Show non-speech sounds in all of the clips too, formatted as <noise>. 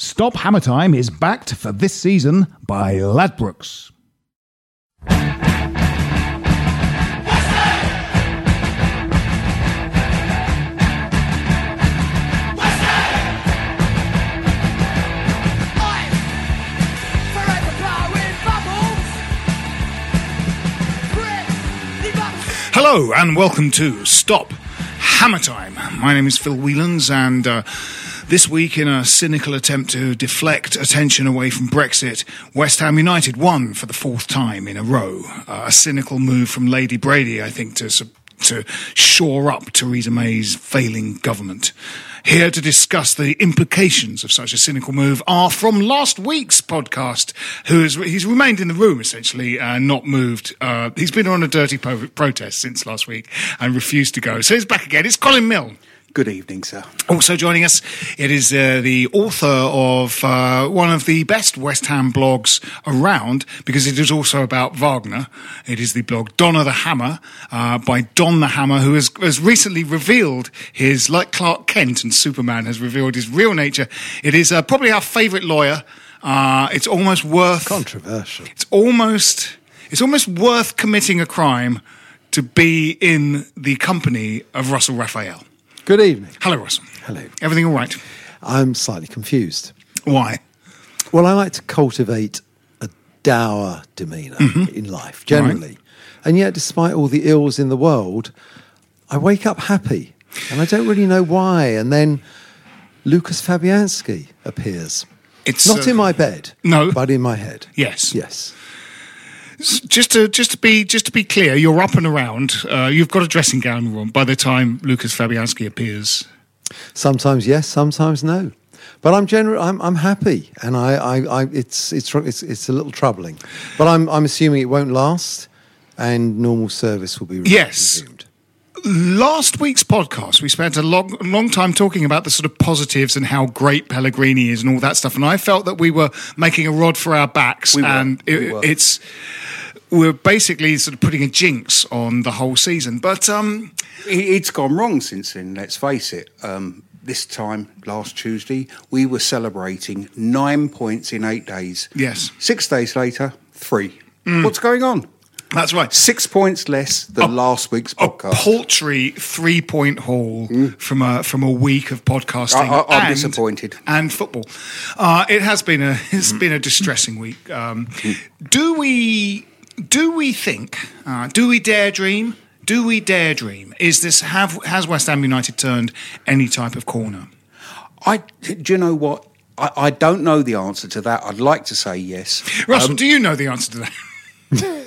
Stop Hammer Time is backed for this season by Ladbrokes. Hello and welcome to Stop Hammer Time. My name is Phil Whelans, and uh, this week, in a cynical attempt to deflect attention away from Brexit, West Ham United won for the fourth time in a row. Uh, a cynical move from Lady Brady, I think, to to shore up Theresa May's failing government. Here to discuss the implications of such a cynical move are from last week's podcast, who has he's remained in the room essentially and not moved. Uh, he's been on a dirty po- protest since last week and refused to go. So he's back again. It's Colin Mill. Good evening, sir. Also joining us, it is uh, the author of uh, one of the best West Ham blogs around because it is also about Wagner. It is the blog Donna the Hammer uh, by Don the Hammer, who has, has recently revealed his, like Clark Kent and Superman, has revealed his real nature. It is uh, probably our favourite lawyer. Uh, it's almost worth Controversial. It's almost it's almost worth committing a crime to be in the company of Russell Raphael. Good evening. Hello, Ross. Hello. Everything all right? I'm slightly confused. Why? Well, I like to cultivate a dour demeanor in life, generally. And yet, despite all the ills in the world, I wake up happy. And I don't really know why. And then Lucas Fabianski appears. It's Not uh, in my bed. No. But in my head. Yes. Yes. Just to just to be just to be clear, you're up and around. Uh, you've got a dressing gown on by the time Lucas Fabianski appears. Sometimes yes, sometimes no. But I'm general. I'm, I'm happy, and I, I, I it's, it's it's it's a little troubling, but I'm I'm assuming it won't last, and normal service will be re- Yes. resumed. Last week's podcast, we spent a long, long time talking about the sort of positives and how great Pellegrini is and all that stuff. And I felt that we were making a rod for our backs, We and it, we it's we're basically sort of putting a jinx on the whole season. But um, It- It's gone wrong since then, let's face it. Um, this time, last Tuesday, we were celebrating nine points in eight days. Yes. Six days later, three. What's going on? That's right. Six points less than last week's a paltry three point haul from a from a week of podcasting. I- and- disappointed. And football, uh, it has been a <laughs> it's been a distressing week. Um, do we do we think? Uh, do we dare dream? Do we dare dream? Is this have has West Ham United turned any type of corner? I, do you know what? I, I don't know the answer to that. I'd like to say yes. Russell, do you know the answer to that? <laughs>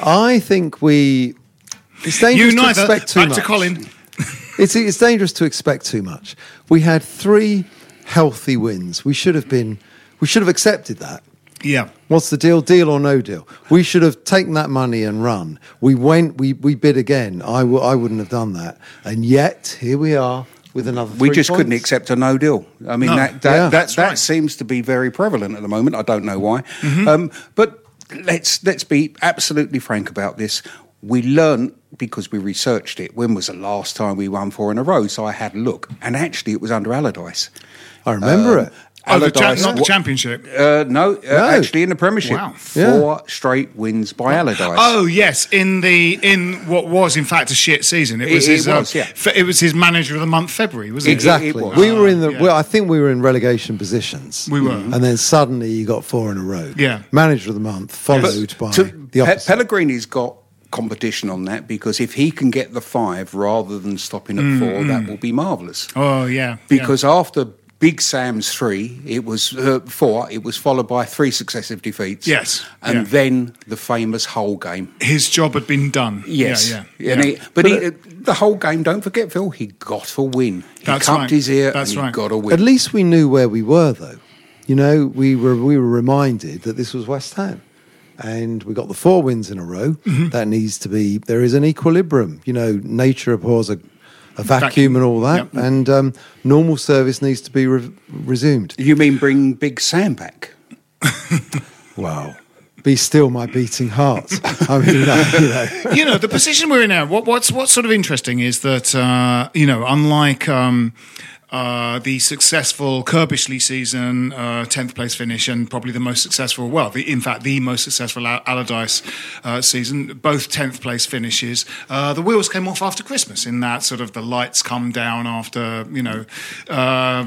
I think we. It's dangerous You to neither. expect too Back much. to Colin. <laughs> It's it's dangerous to expect too much. We had three healthy wins. We should have been. We should have accepted that. Yeah. What's the deal? Deal or no deal? We should have taken that money and run. We went. We we bid again. I w- I wouldn't have done that. And yet here we are with another. We three just couldn't accept a no deal. I mean, No. that that, Yeah. that, That's that right. Mm-hmm. seems to be very prevalent at the moment. I don't know why. Um, but let's let's be absolutely frank about this. We learned because we researched it. When was the last time we won four in a row? So I had a look, and actually, it was under Allardyce. I remember um, it. Oh, the cha- not the championship. Uh, no, uh, No. actually in the Premiership, Wow. four straight wins by Allardyce. Oh yes, in the in what was in fact a shit season. It was It- it his uh, was, yeah. fe- it was his manager of the month February, wasn't it? Exactly. it was. we were in the. Yeah. Well, I think we were in relegation positions. We were. and then suddenly you got four in a row. Yeah. manager of the month followed by To- the Pe- opposite. Pellegrini's got competition on that because if he can get the five rather than stopping at four, that will be marvellous. Oh yeah, Because after Big Sam's three, it was uh, four. It was followed by three successive defeats. Yes, and yeah. then the famous whole game. his job had been done. Yes, yeah, yeah. And yeah. he- but he, the whole game. Don't forget, Phil. He got a win. He That's cupped right. his ear That's and he right. got a win. At least we knew where we were, though. You know, we were we were reminded that this was West Ham, and we got the four wins in a row. Mm-hmm. That needs to be. There is an equilibrium. You know, nature abhors a, a vacuum, Vacuum. and all that, Yep. and um, normal service needs to be re- resumed. you mean bring Big Sam back? <laughs> Wow. Be still my beating heart. I mean, uh, <laughs> you know, you know the position we're in now. What, what's what's sort of interesting is that uh, you know, unlike um, uh, the successful Curbishley season, uh, tenth place finish, and probably the most successful, well, the, in fact, the most successful Al- Allardyce uh, season, both tenth place finishes. Uh, the wheels came off after Christmas. In that sort of the lights come down after you know. Uh,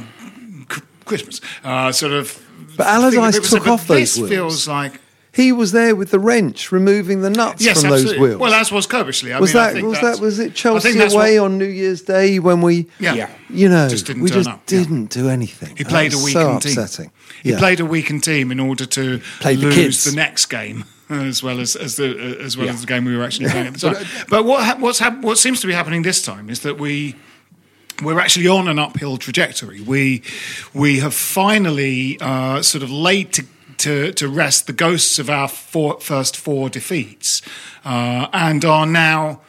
C- Christmas, uh, sort of. But Allardyce took off those This wheels. feels like he was there with the wrench, removing the nuts yes, from absolutely. those wheels. Well, as was Curbishley. I was mean, I that think was that was it Chelsea away what- on New Year's Day when we Yeah. Yeah. you know Just didn't we turn just up, didn't do anything. He played a was weakened so team. He Yeah. played a weakened team in order to Played the lose kids. the next game, <laughs> as well as as the uh, as well Yeah. as the game we were actually playing at the <laughs> time. but what hap- what's hap- what seems to be happening this time is that we. We're actually on an uphill trajectory. We we have finally uh, sort of laid to, to to rest the ghosts of our four, first four defeats, uh, and are now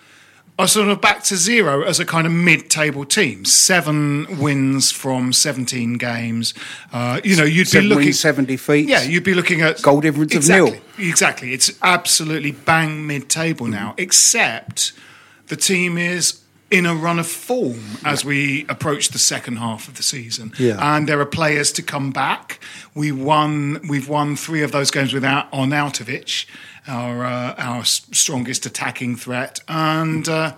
are sort of back to zero as a kind of mid-table team. Seven wins from seventeen games. Uh, you know, you'd Seven be looking wins, seven defeats. Yeah, you'd be looking at Goal difference of exactly, nil. Exactly, it's absolutely bang mid-table now. Except the team is in a run of form as we approach the second half of the season. Yeah. And there are players to come back. We won. We've won three of those games without Arnautovic, our uh, our strongest attacking threat, and. Uh,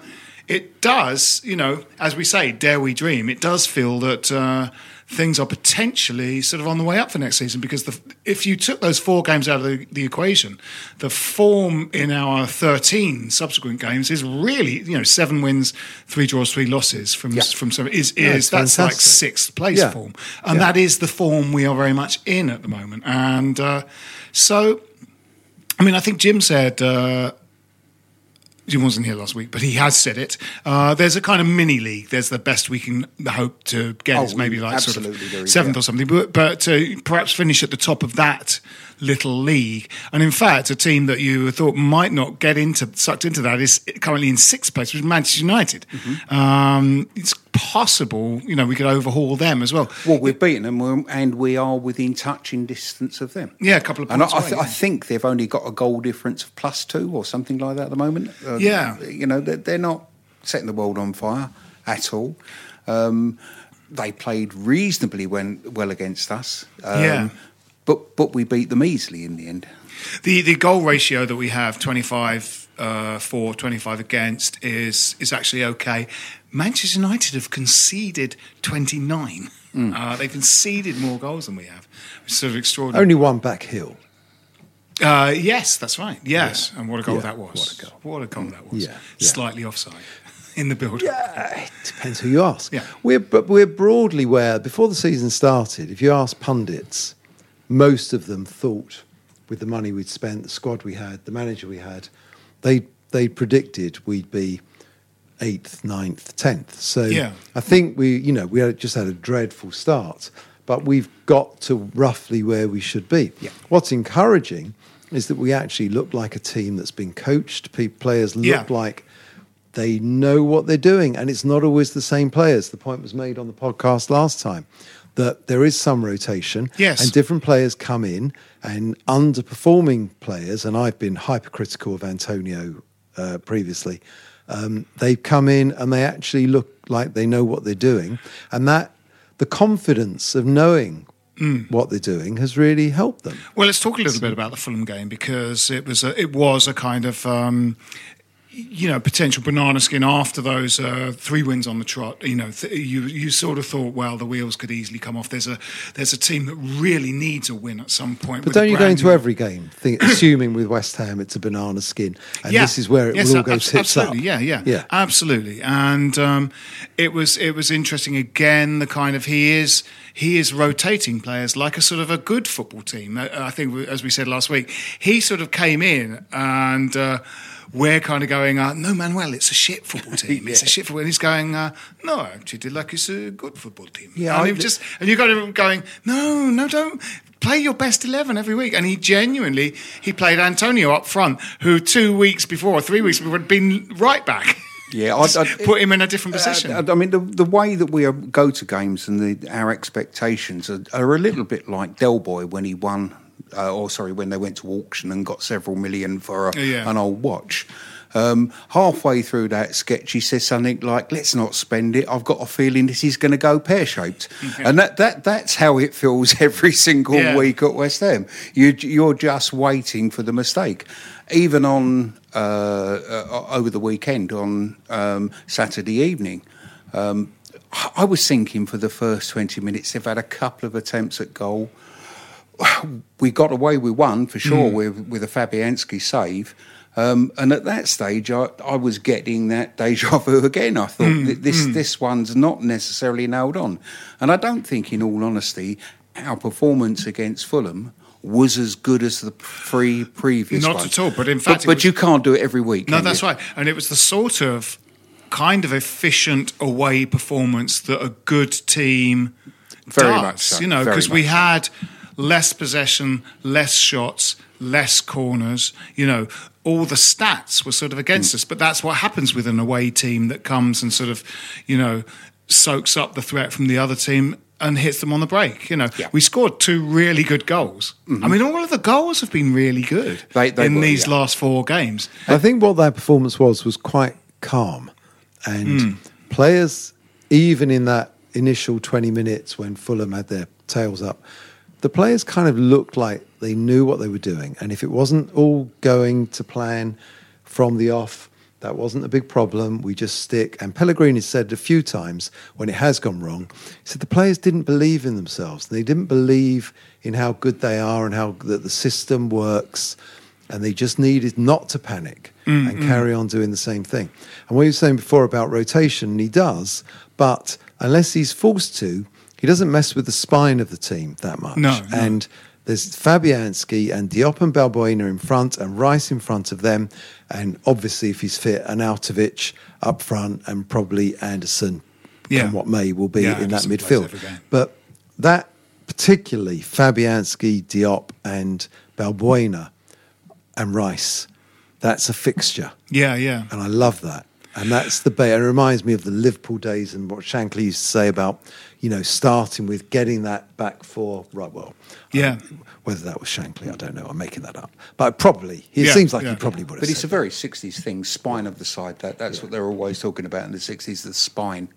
it does, you know, as we say, dare we dream? It does feel that uh, things are potentially sort of on the way up for next season because the, if you took those four games out of the, the equation, the form in our 13 subsequent games is really, you know, seven wins, three draws, three losses from from seven is is it's that's like sixth place Yeah. form, and that is the form we are very much in at the moment. And uh, so, I mean, I think Jim said. Uh, Jim wasn't here last week, but he has said it. Uh, there's a kind of mini league. There's the best we can hope to get Oh, is maybe like sort of seventh yeah. or something, but, but uh, perhaps finish at the top of that little league. And in fact, a team that you thought might not get into sucked into that is currently in sixth place, which is Manchester United. Mm-hmm. Um, it's possible, you know, we could overhaul them as well. Well, we've beaten them, and we are within touching distance of them. Yeah, a couple of And I, points I, th- yeah. I think they've only got a goal difference of plus two or something like that at the moment. Uh, Yeah. you know they're, they're not setting the world on fire at all. Um, they played reasonably when, well against us. Um, Yeah. But but we beat them easily in the end. The the goal ratio that we have 25 uh, for 25 against is is actually okay. Manchester United have conceded 29. Uh, they've conceded more goals than we have. It's sort of extraordinary. Only one backheel. Uh, yes, that's right. Yes, and what a goal Yeah, that was. what a goal. What a goal that was. Yeah, yeah. Slightly offside <laughs> in the build. Uh, it depends who you ask. Yeah. We're but we're broadly where before the season started. If you ask pundits, most of them thought, with the money we'd spent, the squad we had, the manager we had, they they predicted we'd be eighth, ninth, tenth. So Yeah. I think we, you know, we had just had a dreadful start, but we've got to roughly where we should be. Yeah. What's encouraging is that we actually look like a team that's been coached. Players look Yeah. like they know what they're doing, and it's not always the same players. The point was made on the podcast last time that there is some rotation, Yes. and different players come in, and underperforming players. And I've been hypercritical of Antonio uh, previously. Um, they come in and they actually look like they know what they're doing, and that the confidence of knowing Mm. what they're doing has really helped them. Well, let's talk a little bit about the Fulham game because it was a, it was a kind of um, you know potential banana skin after those uh, three wins on the trot. You know, th- you you sort of thought, well, the wheels could easily come off. There's a there's a team that really needs a win at some point. But don't you go into every game think, <coughs> assuming with West Ham it's a banana skin, and Yeah. this is where it Yes, will all go abs- tits up. Yeah, yeah, yeah. absolutely. And um, it was it was interesting again. The kind of he is he is rotating players like a sort of a good football team. Uh, I think as we said last week, he sort of came in and. Uh, we're kind of going, uh, no, Manuel, it's a shit football <laughs> team. It's a shit football. And he's going, uh, no, I treat it like it's a good football team. Yeah, and I- just and you got him going, no, no, don't play your best eleven every week. And he genuinely he played Antonio up front, who two weeks before, three weeks before, had been right back. Yeah, <laughs> I- Just I- put him in a different position. Uh, I mean, the, the way that we go to games and the, our expectations are, are a little bit like Del Boy when he won, uh, or sorry, when they went to auction and got several million for a, Yeah. an old watch. Um, halfway through that sketch, he says something like, "Let's not spend it. I've got a feeling this is going to go pear shaped," and that, that that's how it feels <laughs> every single Yeah. week at West Ham. You, you're just waiting for the mistake. Even on uh, uh, over the weekend on um, Saturday evening, um, I- I was thinking for the first twenty minutes they've had a couple of attempts at goal. We got away with one for sure mm. with with a Fabianski save. Um, and at that stage, I, I was getting that deja vu again. I thought mm, "Th- this mm. this one's not necessarily nailed on, and I don't think, in all honesty, our performance against Fulham was as good as the three previous Not ones. at all, but in fact it but, was- you can't do it every week. no, that's you? right. And it was the sort of kind of efficient away performance that a good team Very does. much so, You know, because we so. had less possession, less shots, less corners. You know, all the stats were sort of against Hmm. us. But that's what happens with an away team that comes and sort of, you know, soaks up the threat from the other team. And hits them on the break. You know, Yeah. we scored two really good goals. I mean, all of the goals have been really good Mm-hmm. They- they in were, these yeah. last four games. I think what their performance was was quite calm, and players, even in that initial twenty minutes when Fulham had their tails up, the players kind of looked like they knew what they were doing, and if it wasn't all going to plan from the off. That wasn't a big problem. We just stick. And Pellegrini said a few times when it has gone wrong, he said the players didn't believe in themselves. They didn't believe in how good they are and how that the system works and they just needed not to panic mm, and mm. carry on doing the same thing. And what you were saying before about rotation, he does, but unless he's forced to, he doesn't mess with the spine of the team that much. No, no. And there's Fabianski and Diop and Balbuena in front and Rice in front of them. And obviously, if he's fit, and Arnautovic up front and probably Anderson, Yeah. come what may, will be Yeah, in that Anderson plays midfield. But that particularly Fabianski, Diop, and Balbuena and Rice, that's a fixture, Yeah, yeah. and I love that. And that's the bay. It reminds me of the Liverpool days and what Shankly used to say about, you know, starting with getting that back four. Right, well, Yeah. whether that was Shankly, I don't know. I'm making that up, but probably it Yeah, seems like yeah. he probably would have. But it's a said very 60s thing, spine of the side. That That's what they're always talking about in the 60s, the spine.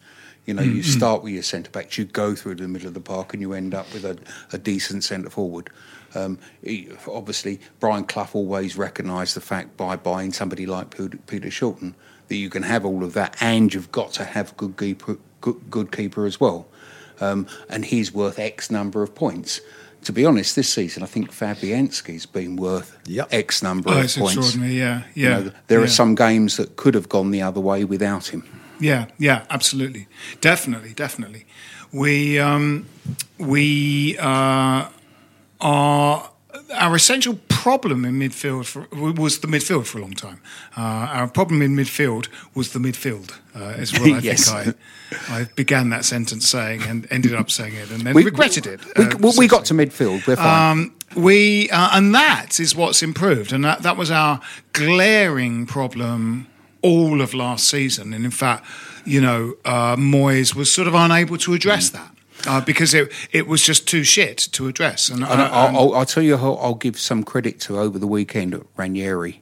You know, Mm-hmm. you start with your centre backs, you go through the middle of the park, and you end up with a, a decent centre forward. Um, he- obviously, Brian Clough always recognised the fact by buying somebody like Peter Peter Shilton that you can have all of that, and you've got to have good keeper, good, good keeper as well. Um, and he's worth X number of points. To be honest, this season I think Fabianski's been worth Yep. X number Oh, of it's points. extraordinary. Yeah, You yeah. know, there yeah. are some games that could have gone the other way without him. Yeah, yeah, absolutely, definitely, definitely. We um, we uh, are our essential problem in midfield for, was the midfield for a long time. Uh, our problem in midfield was the midfield. Uh, is what I <laughs> Yes. think I I began that sentence saying and ended up saying it and then We- regretted it. We, uh, we got to midfield. We're fine. um, we uh, and that is what's improved, and that, that was our glaring problem all of last season. And in fact, you know, uh, Moyes was sort of unable to address that uh, because it it was just too shit to address. And, and uh, I'll, I'll, I'll tell you how I'll give some credit to over the weekend at Ranieri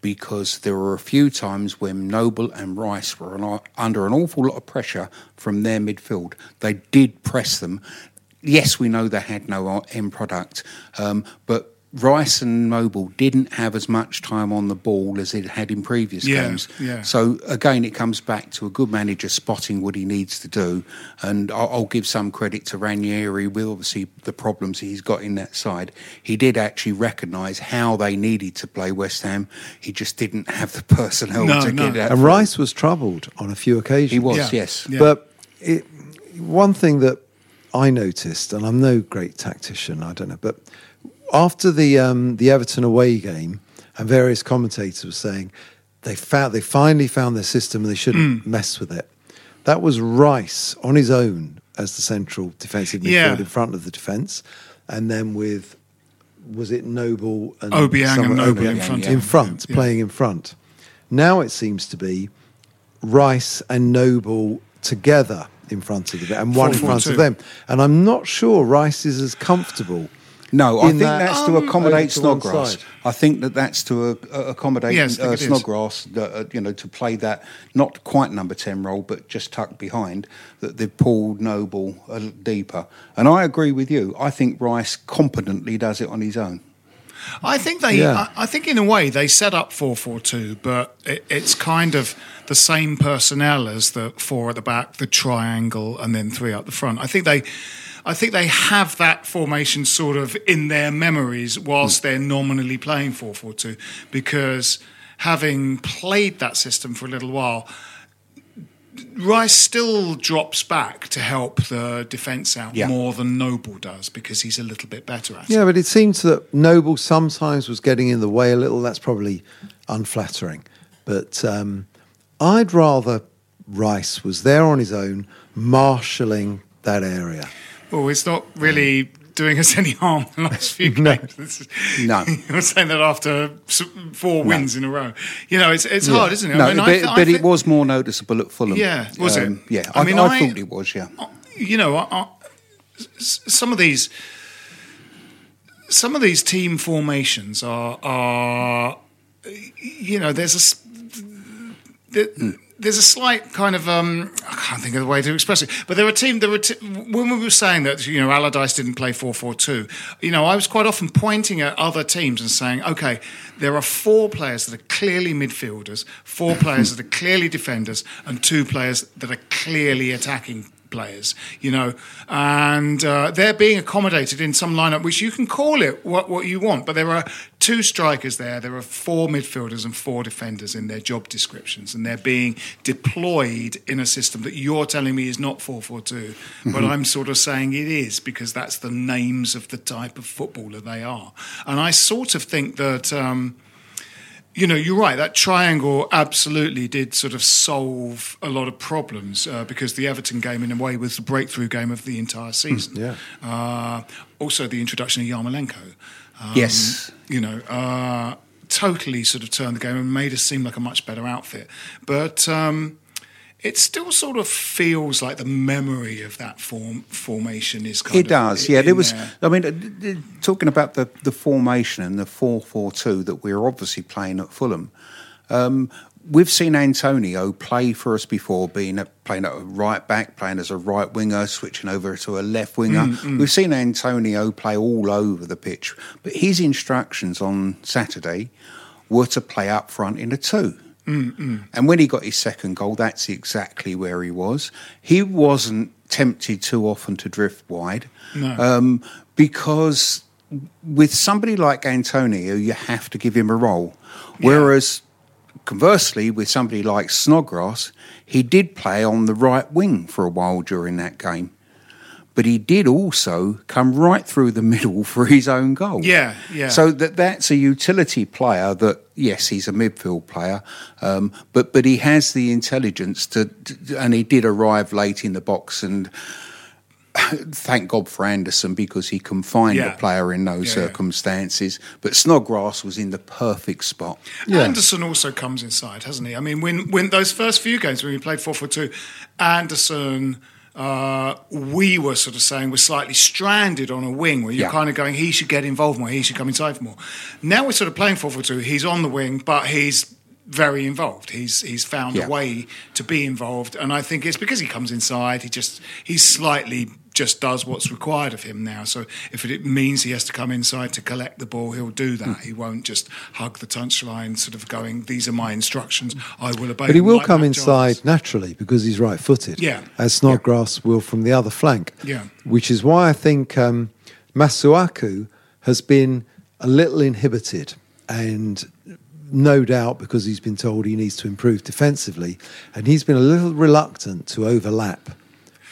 because there were a few times when Noble and Rice were an, under an awful lot of pressure from their midfield. They did press them. Yes, we know they had no end product, um, but Rice and Noble didn't have as much time on the ball as it had in previous Yeah, games. yeah. So again, it comes back to a good manager spotting what he needs to do, and I'll, I'll give some credit to Ranieri with obviously the problems he's got in that side. He did actually recognise how they needed to play West Ham. He just didn't have the personnel No, to no. get out. And Rice was troubled on a few occasions. He was, Yeah. yes. Yeah. But it, one thing that I noticed, and I'm no great tactician, I don't know, but after the um, the Everton away game, and various commentators were saying they found they finally found their system and they shouldn't Mm. mess with it. That was Rice on his own as the central defensive midfield Yeah. in front of the defence, and then with was it Noble and Obiang and Noble in front in front, Yeah. playing in front. Now it seems to be Rice and Noble together in front of the and one in Four, four, front of them. And I'm not sure Rice is as comfortable. No, I think that- that's to Um, accommodate to Snodgrass. I think that that's to uh, uh, accommodate Yes, uh. Snodgrass, that, uh, you know, to play that not quite number 10 role, but just tucked behind, that they've pulled Noble a little deeper. And I agree with you. I think Rice competently does it on his own. I think they. Yeah. I, I think in a way they set up four four two, but it, it's kind of the same personnel as the four at the back, the triangle, and then three up the front. I think they. I think they have that formation sort of in their memories whilst they're nominally playing 4 4 2 because having played that system for a little while, Rice still drops back to help the defence out Yeah. more than Noble does because he's a little bit better at it. Yeah, but it seems that Noble sometimes was getting in the way a little. That's probably unflattering. But um, I'd rather Rice was there on his own, marshalling that area. Well, it's not really doing us <laughs> any harm the last few games. No. <laughs> I'm saying that after four wins in a row. You know, it's it's hard, isn't it? No, I mean, I but, I but thi- it was more noticeable at Fulham. Yeah, was it? Um, Yeah, I I, mean, I, I- thought it was, yeah. You know, I, I, some of these some of these team formations are are you know there's a there- there's a slight kind of um, I can't think of the way to express it, but there are team there were t- when we were saying that you know Allardyce didn't play four four two. You know, I was quite often pointing at other teams and saying, okay, there are four players that are clearly midfielders, four players that are clearly defenders, and two players that are clearly attacking players, you know, and uh, they're being accommodated in some lineup, which you can call it what, what you want, but there are two strikers there, there are four midfielders and four defenders in their job descriptions, and they're being deployed in a system that you're telling me is not 4 4 2, but I'm sort of saying it is because that's the names of the type of footballer they are. And I sort of think that. Um, you know, you're right. That triangle absolutely did sort of solve a lot of problems uh, because the Everton game, in a way, was the breakthrough game of the entire season. yeah. Uh, also, the introduction of Yarmolenko. Um, Yes. You know, uh, totally sort of turned the game and made us seem like a much better outfit. But um, it still sort of feels like the memory of that form formation is kind It of does, yeah. There was, there. I mean, uh, talking about the, the formation and the 4 4 2 that we're obviously playing at Fulham, um, we've seen Antonio play for us before, being a, playing at a right back, playing as a right winger, switching over to a left winger. Mm, We've seen Antonio play all over the pitch, but his instructions on Saturday were to play up front in a two. And when he got his second goal, that's exactly where he was. He wasn't tempted too often to drift wide um, because with somebody like Antonio, you have to give him a role. Whereas, conversely, with somebody like Snodgrass, he did play on the right wing for a while during that game. But he did also come right through the <laughs> middle for his own goal. Yeah, yeah. So that that's a utility player. That yes, he's a midfield player, um, but but he has the intelligence to, to, and he did arrive late in the box. And <laughs> thank God for Anderson because he can find Yeah. a player in those Yeah, yeah. circumstances. But Snodgrass was in the perfect spot. Yeah. Anderson also comes inside, hasn't he? I mean, when when those first few games when we played four four two, Anderson uh, we were sort of saying we're slightly stranded on a wing where you're Yeah. kind of going, he should get involved more, he should come inside more. Now we're sort of playing 4 4 2. He's on the wing, but he's very involved. He's he's found Yeah. a way to be involved, and I think it's because he comes inside. He just he's slightly just does what's required of him now. So if it means he has to come inside to collect the ball, he'll do that. He won't just hug the touchline, sort of going, "These are my instructions. I will obey." But he will like come inside naturally because he's right footed. Yeah. As Snodgrass will from the other flank. Yeah. Which is why I think um, Masuaku has been a little inhibited and no doubt because he's been told he needs to improve defensively and he's been a little reluctant to overlap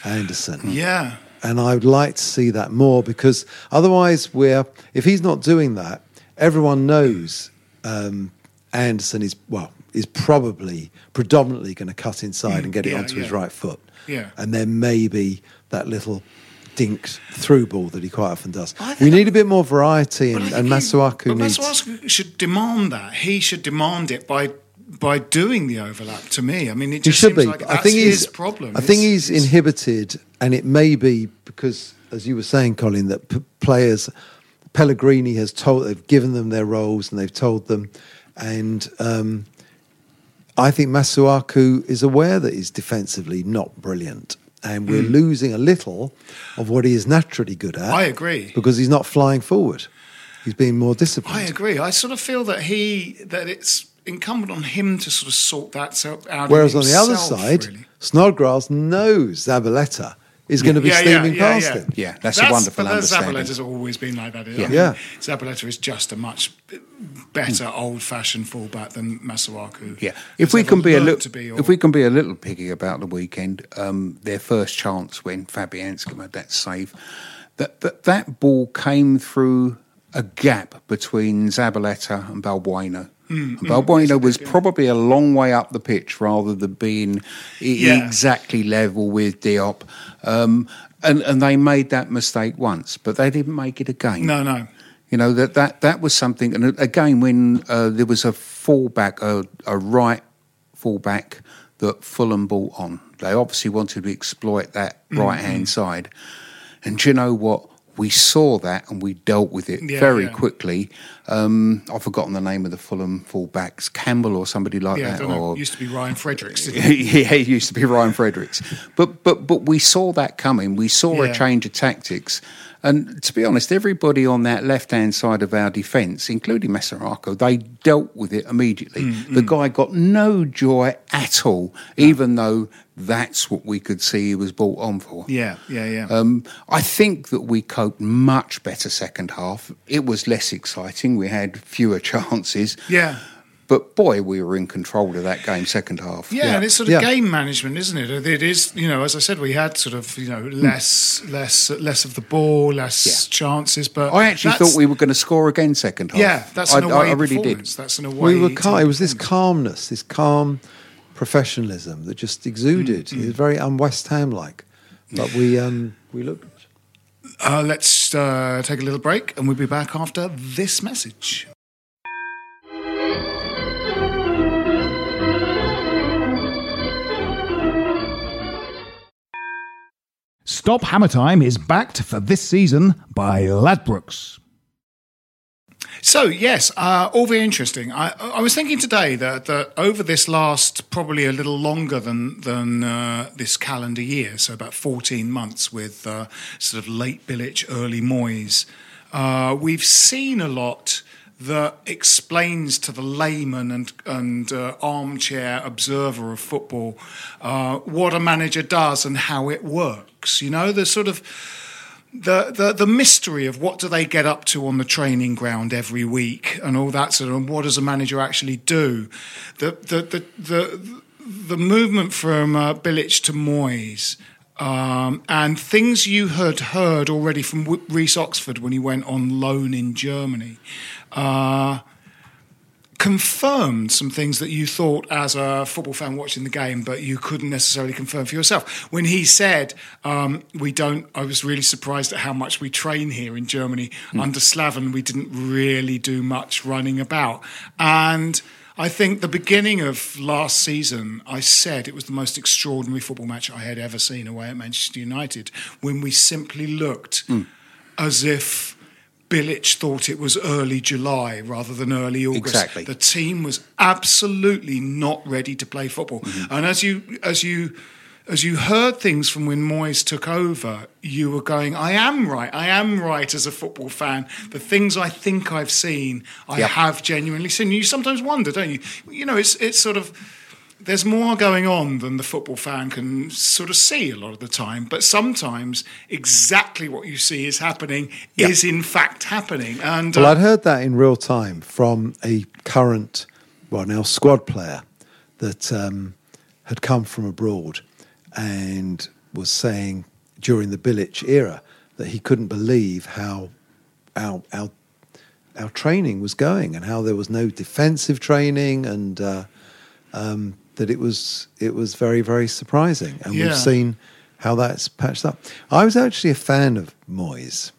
Anderson. Yeah. And I would like to see that more because otherwise, we're if he's not doing that, everyone knows um, Anderson is well is probably predominantly going to cut inside and get it yeah, onto his right foot. Yeah. and then maybe that little dinked through ball that he quite often does. We need a bit more variety, and, and he- Masuaku needs. Masuaku should demand that. He should demand it by by doing the overlap. To me, I mean, it just should seems be. like I think his problem. I think It's- he's inhibited, and it may be because, as you were saying, Colin, that p- players Pellegrini has told they've given them their roles and they've told them, and um, I think Masuaku is aware that he's defensively not brilliant. And we're losing a little of what he is naturally good at. I agree. Because he's not flying forward. He's being more disciplined. I agree. I sort of feel that he that it's incumbent on him to sort of sort that out. Whereas on the other side, really. Snodgrass knows Zabaleta is going to be Yeah, yeah, steaming yeah, past yeah. him. Yeah, that's, a wonderful but that's- understanding. Zabaleta's always been like that. Yeah. Yeah. Zabaleta is just a much better old-fashioned fullback than Masuaku. Yeah, if we can be a little, be, or- if we can be a little piggy about the weekend, um, their first chance when Fabianski made that save, that that that ball came through a gap between Zabaleta and Balbuena. And Balbuena was probably a long way up the pitch rather than being Yeah. exactly level with Diop. Um, and, and they made that mistake once, but they didn't make it again. no, no. You know that that that was something. And again, when uh, there was a fullback, a, a right fullback that Fulham brought on, they obviously wanted to exploit that Mm-hmm. right hand side. And do you know what? We saw that and we dealt with it Yeah, very yeah. quickly. Um, I've forgotten the name of the Fulham fullbacks, Campbell or somebody like Yeah, that. or Used to be Ryan Fredericks. <laughs> yeah, it used to be Ryan Fredericks. But but but we saw that coming. We saw Yeah. a change of tactics. And to be honest, everybody on that left hand side of our defence, including Masuaku, they dealt with it immediately. Mm, The guy got no joy at all, even though that's what we could see he was brought on for. Yeah, yeah, yeah. Um, I think that we coped much better second half. It was less exciting. We had fewer <laughs> chances. Yeah. But boy, we were in control of that game second half. Yeah, and it's sort of Yeah. game management, isn't it? It is, you know, as I said, we had sort of, you know, less, less, less of the ball, less Hmm. Yeah. chances. But I actually thought we were going to score again second half. Yeah, that's I, an away I, I really did. That's an away. we were calm. It was this calmness, this calm professionalism that just exuded. Mm, It was very un West Ham like. But we um, we looked. Uh, let's uh, take a little break, and we'll be back after this message. Stop Hammer Time is backed for this season by Ladbrokes. So yes, uh, all very interesting. I, I was thinking today that, that over this last probably a little longer than than uh, this calendar year, so about fourteen months with uh, sort of late Bilic, early Moyes, uh, we've seen a lot that explains to the layman and and uh, armchair observer of football uh, what a manager does and how it works. You know, the sort of the, the the mystery of what do they get up to on the training ground every week and all that sort of and what does a manager actually do? The the the the, the movement from uh, Bilic to Moyes um, and things you had heard already from W- Reece Oxford when he went on loan in Germany uh, confirmed some things that you thought as a football fan watching the game, but you couldn't necessarily confirm for yourself. When he said, um, "We don't," I was really surprised at how much we train here in Germany. Under Slaven, we didn't really do much running about, and I think the beginning of last season, I said it was the most extraordinary football match I had ever seen away at Manchester United when we simply looked as if Bilic thought it was early July rather than early August. Exactly. The team was absolutely not ready to play football. Mm-hmm. And as you as you as you heard things from when Moyes took over, you were going, I am right. I am right as a football fan. The things I think I've seen, I Yep. have genuinely seen. You sometimes wonder, don't you? You know, it's it's sort of there's more going on than the football fan can sort of see a lot of the time. But sometimes exactly what you see is happening is in fact happening. And Well, uh, I'd heard that in real time from a current, well, now squad player that um, had come from abroad and was saying during the Bilic era that he couldn't believe how our, our, our training was going and how there was no defensive training and uh, um, that it was it was very very surprising and Yeah. we've seen how that's patched up. I was actually a fan of Moyes.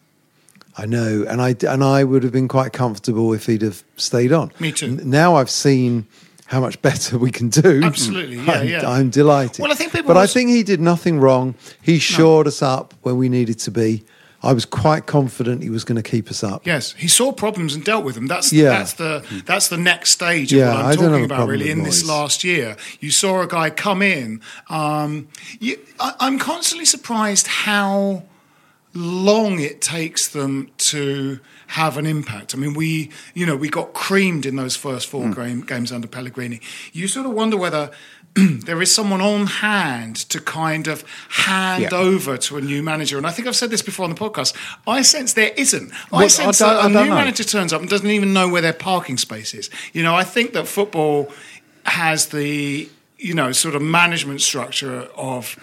I know, and I and I would have been quite comfortable if he'd have stayed on. Me too. Now I've seen how much better we can do. Absolutely, yeah, <laughs> I'm, yeah. I'm delighted. Well, I think people but I think he did nothing wrong. He shored us up when we needed to be. I was quite confident he was going to keep us up. Yes, he saw problems and dealt with them. That's Yeah. that's the that's the next stage of Yeah, what I'm I don't have talking about. Really, in this last year, you saw a guy come in. Um, you, I, I'm constantly surprised how long it takes them to have an impact. I mean, we, you know, we got creamed in those first four game, games under Pellegrini. You sort of wonder whether <clears throat> there is someone on hand to kind of hand Yeah. over to a new manager. And I think I've said this before on the podcast. I sense there isn't. I Well, sense don't- that I a new know. manager turns up and doesn't even know where their parking space is. You know, I think that football has the, you know, sort of management structure of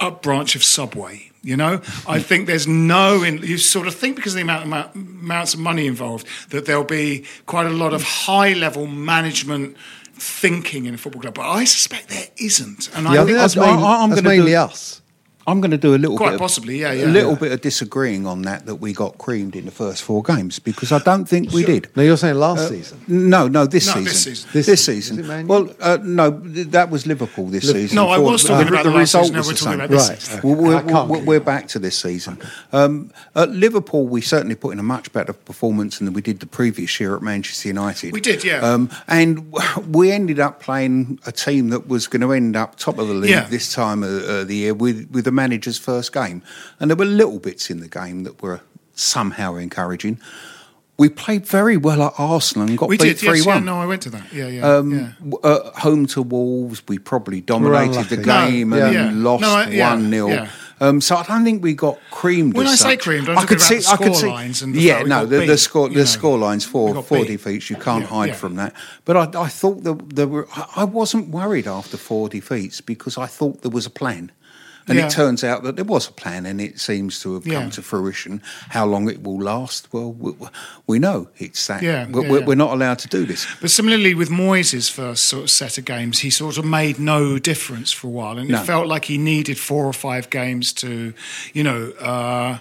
a branch of Subway. You know, I hmm. think there's no. In, you sort of think because of the amount, amount amounts of money involved that there'll be quite a lot of high level management thinking in a football club, but I suspect there isn't. And Yeah, I think that's, I- main- I- I'm that's mainly do- us. I'm going to do a little Quite bit, of- yeah, yeah. a little Yeah. bit of disagreeing on that. That we got creamed in the first four games because I don't think we did. No, you're saying last Uh, season. No, no, this No, season. this season. This This, season. season. Is it Man U? well, uh, no, that was Liverpool this Liverpool. season. No, I was talking the- about the the last result season. Now was we're the talking same. about this Right. season. Okay. We're, we're, we're back to this season. Um, at Liverpool, we certainly put in a much better performance than we did the previous year at Manchester United. We did, yeah. Um, and <laughs> we ended up playing a team that was going to end up top of the league Yeah. this time of uh, the year with, with the manager's first game. And there were little bits in the game that were somehow encouraging. We played very well at Arsenal and got We beat did, yes, 3 yeah, 1. no, I went to that. Yeah, yeah, Um, yeah. w- At home to Wolves, we probably dominated the game No, and yeah. lost No, 1 0. Um, so I don't think we got creamed. When as I say creamed, I'm I talking could about see, the I could see, scorelines and the yeah, no, the, beat, the score, the know. score lines We four, got four beat. defeats. You can't Yeah, hide yeah. from that. But I, I thought that there were. I- I wasn't worried after four defeats because I thought there was a plan. And Yeah. it turns out that there was a plan, and it seems to have Yeah. come to fruition. How long it will last? Well, we, we know it's that. Yeah, we're, we're not allowed to do this. But similarly with Moyes' first sort of set of games, he sort of made no difference for a while, and No. it felt like he needed four or five games to, you know, uh,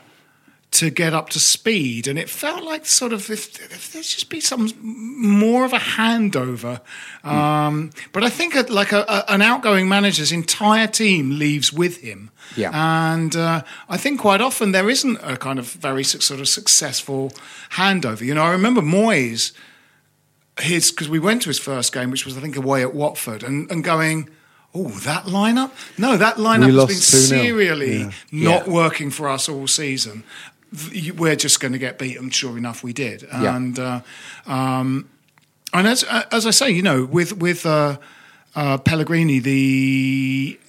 to get up to speed. And it felt like sort of if, if there's just be some more of a handover. Um, but I think a, like a, a, an outgoing manager's entire team leaves with him. Yeah. And uh, I think quite often there isn't a kind of very su- sort of successful handover. You know, I remember Moyes his because we went to his first game, which was I think away at Watford, and, and going, oh, that lineup? No, that lineup has been 2-0. serially Yeah. not Yeah. working for us all season. Th- you- We're just going to get beaten. Sure enough, we did. Yeah. And uh, um, and as as I say, you know, with with uh, uh, Pellegrini, the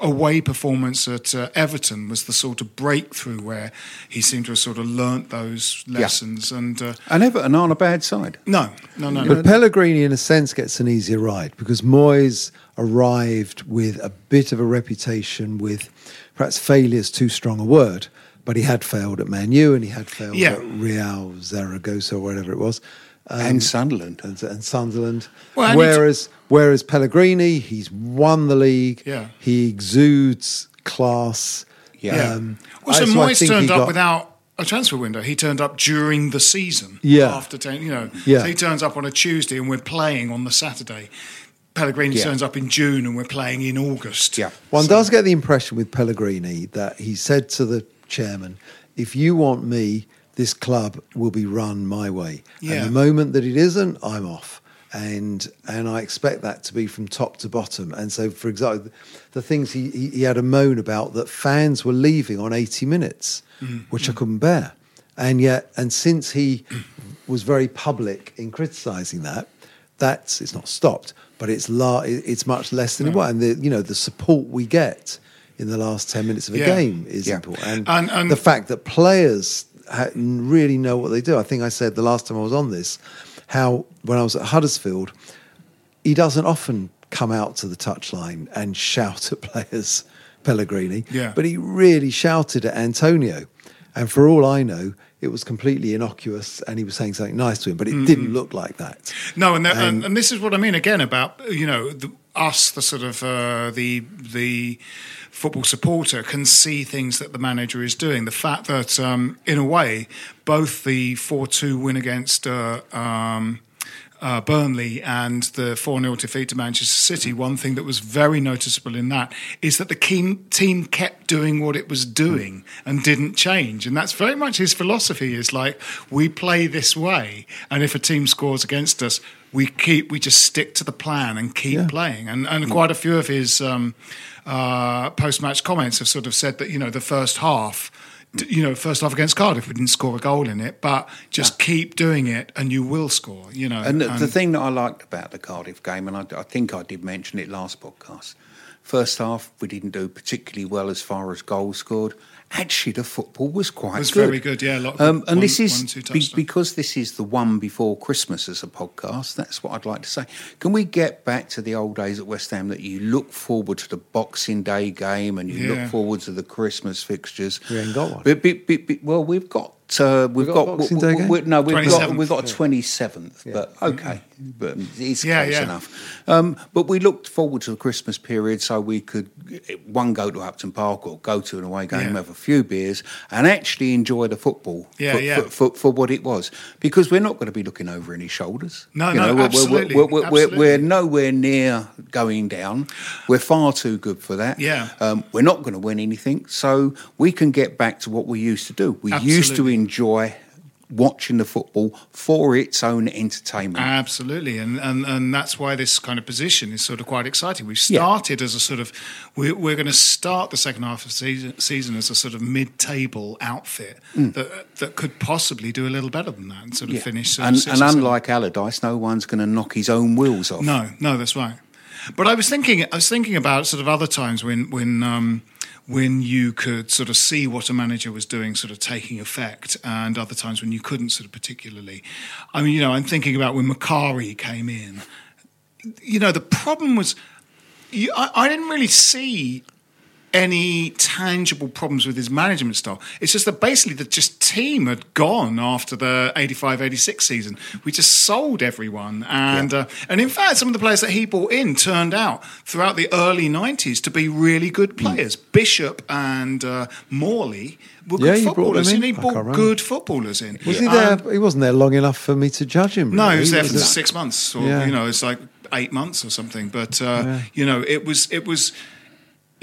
away performance at uh, Everton was the sort of breakthrough where he seemed to have sort of learnt those lessons. And uh, And Everton aren't a bad side. no, no, no, no. But Pellegrini, in a sense, gets an easier ride because Moyes arrived with a bit of a reputation with perhaps failure is too strong a word, but he had failed at Man U and he had failed Yeah. at Real Zaragoza or whatever it was. Um, and Sunderland. and, and Sunderland. Well, and whereas, whereas Pellegrini, he's won the league. Yeah. He exudes class. Yeah. Yeah. Um, well, so so Moyes he turned up got- without a transfer window. He turned up during the season. Yeah. After ten, you know, Yeah. so he turns up on a Tuesday and we're playing on the Saturday. Pellegrini Yeah. turns up in June and we're playing in August. Yeah. One does get the impression with Pellegrini that he said to the chairman, "If you want me, this club will be run my way. Yeah. And the moment that it isn't, I'm off." And and I expect that to be from top to bottom. And so, for example, the things he, he, he had a moan about that fans were leaving on 80 minutes, mm. which I couldn't bear. And yet, and since he <clears throat> was very public in criticising that, that's it's not stopped, but it's la- it's much less than it was. And the you know the support we get in the last ten minutes of a Yeah. game is Yeah. important, and, And- and- the fact that players ha- really know what they do. I think I said the last time I was on this how when I was at Huddersfield, he doesn't often come out to the touchline and <laughs> shout at players, Pellegrini, Yeah. but he really shouted at Antonio. And for all I know, it was completely innocuous and he was saying something nice to him, but it Mm-hmm. didn't look like that. No, and, the, and and this is what I mean again about you know the, us, the sort of uh, the the football supporter can see things that the manager is doing. The fact that um, in a way both the four two win against. Uh, um, uh, Burnley and the 4 0 defeat to Manchester City, one thing that was very noticeable in that is that the team kept doing what it was doing and didn't change. And that's very much his philosophy is like, we play this way. And if a team scores against us, we keep, we just stick to the plan and keep Yeah. playing. And, and quite a few of his um, uh, post match comments have sort of said that, you know, the first half. You know, first half against Cardiff, we didn't score a goal in it, but just keep doing it, and you will score. You know, And the, the thing that I liked about the Cardiff game, and I, I think I did mention it last podcast, first half we didn't do particularly well as far as goals scored. Actually, the football was quite it was good. very good, yeah, a lot of Um, and one- this is one, be- because this is the one before Christmas as a podcast. That's what I'd like to say. Can we get back to the old days at West Ham that you look forward to the Boxing Day game and you Yeah. look forward to the Christmas fixtures? We ain't got one. But, but, but, but- well, we've got. Uh, we've got a got, Boxing w- Day w- game? no, we've got 27th. we've got a twenty seventh, but okay, but it's Yeah, close yeah. enough. Um, but we looked forward to the Christmas period so we could one go to Upton Park or go to an away game, Yeah. have a few beers, and actually enjoy the football Yeah, for, yeah. For, for, for what it was. Because we're not going to be looking over any shoulders. No, You no, know, we're- we're- absolutely, We're, we're, we're, we're nowhere near going down. We're far too good for that. Yeah. Um, we're not going to win anything, so we can get back to what we used to do. We used to Absolutely. Enjoy watching the football for its own entertainment. Absolutely, and, and and that's why this kind of position is sort of quite exciting. We've Yeah. started as a sort of we're, we're going to start the second half of the season, season as a sort of mid-table outfit that that could possibly do a little better than that and sort of Mm. Yeah. finish. Sort and, six and seven. unlike Allardyce, no one's going to knock his own wheels off. No, no, that's right. But I was thinking, I was thinking about sort of other times when when um, when you could sort of see what a manager was doing, sort of taking effect, and other times when you couldn't, sort of particularly. I mean, you know, I'm thinking about when Macari came in. You know, the problem was, you, I, I didn't really see any tangible problems with his management style. It's just that basically the just team had gone after the 85-86 season. We just sold everyone. And uh, and in fact, some of the players that he brought in turned out throughout the early 90s to be really good players. Bishop and uh, Morley were Yeah, good he footballers. he I brought good footballers in. Was he there? He wasn't there long enough for me to judge him. no, he was there for six months, or Yeah. you know, it's like eight months or something. But uh, you know, it was it was,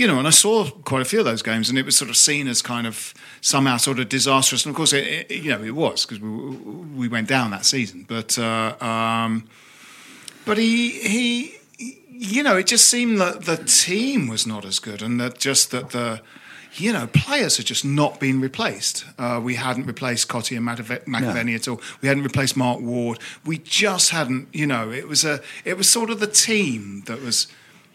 you know, and I saw quite a few of those games, and it was sort of seen as kind of somehow sort of disastrous. And of course, it, it, you know, it was because we we went down that season. But uh, um, but he he. You know, it just seemed that the team was not as good, and that just that the, you know, players had just not been replaced. Uh, we hadn't replaced Cottee and McAvenny at all. We hadn't replaced Mark Ward. We just hadn't. You know, it was a. It was sort of the team that was.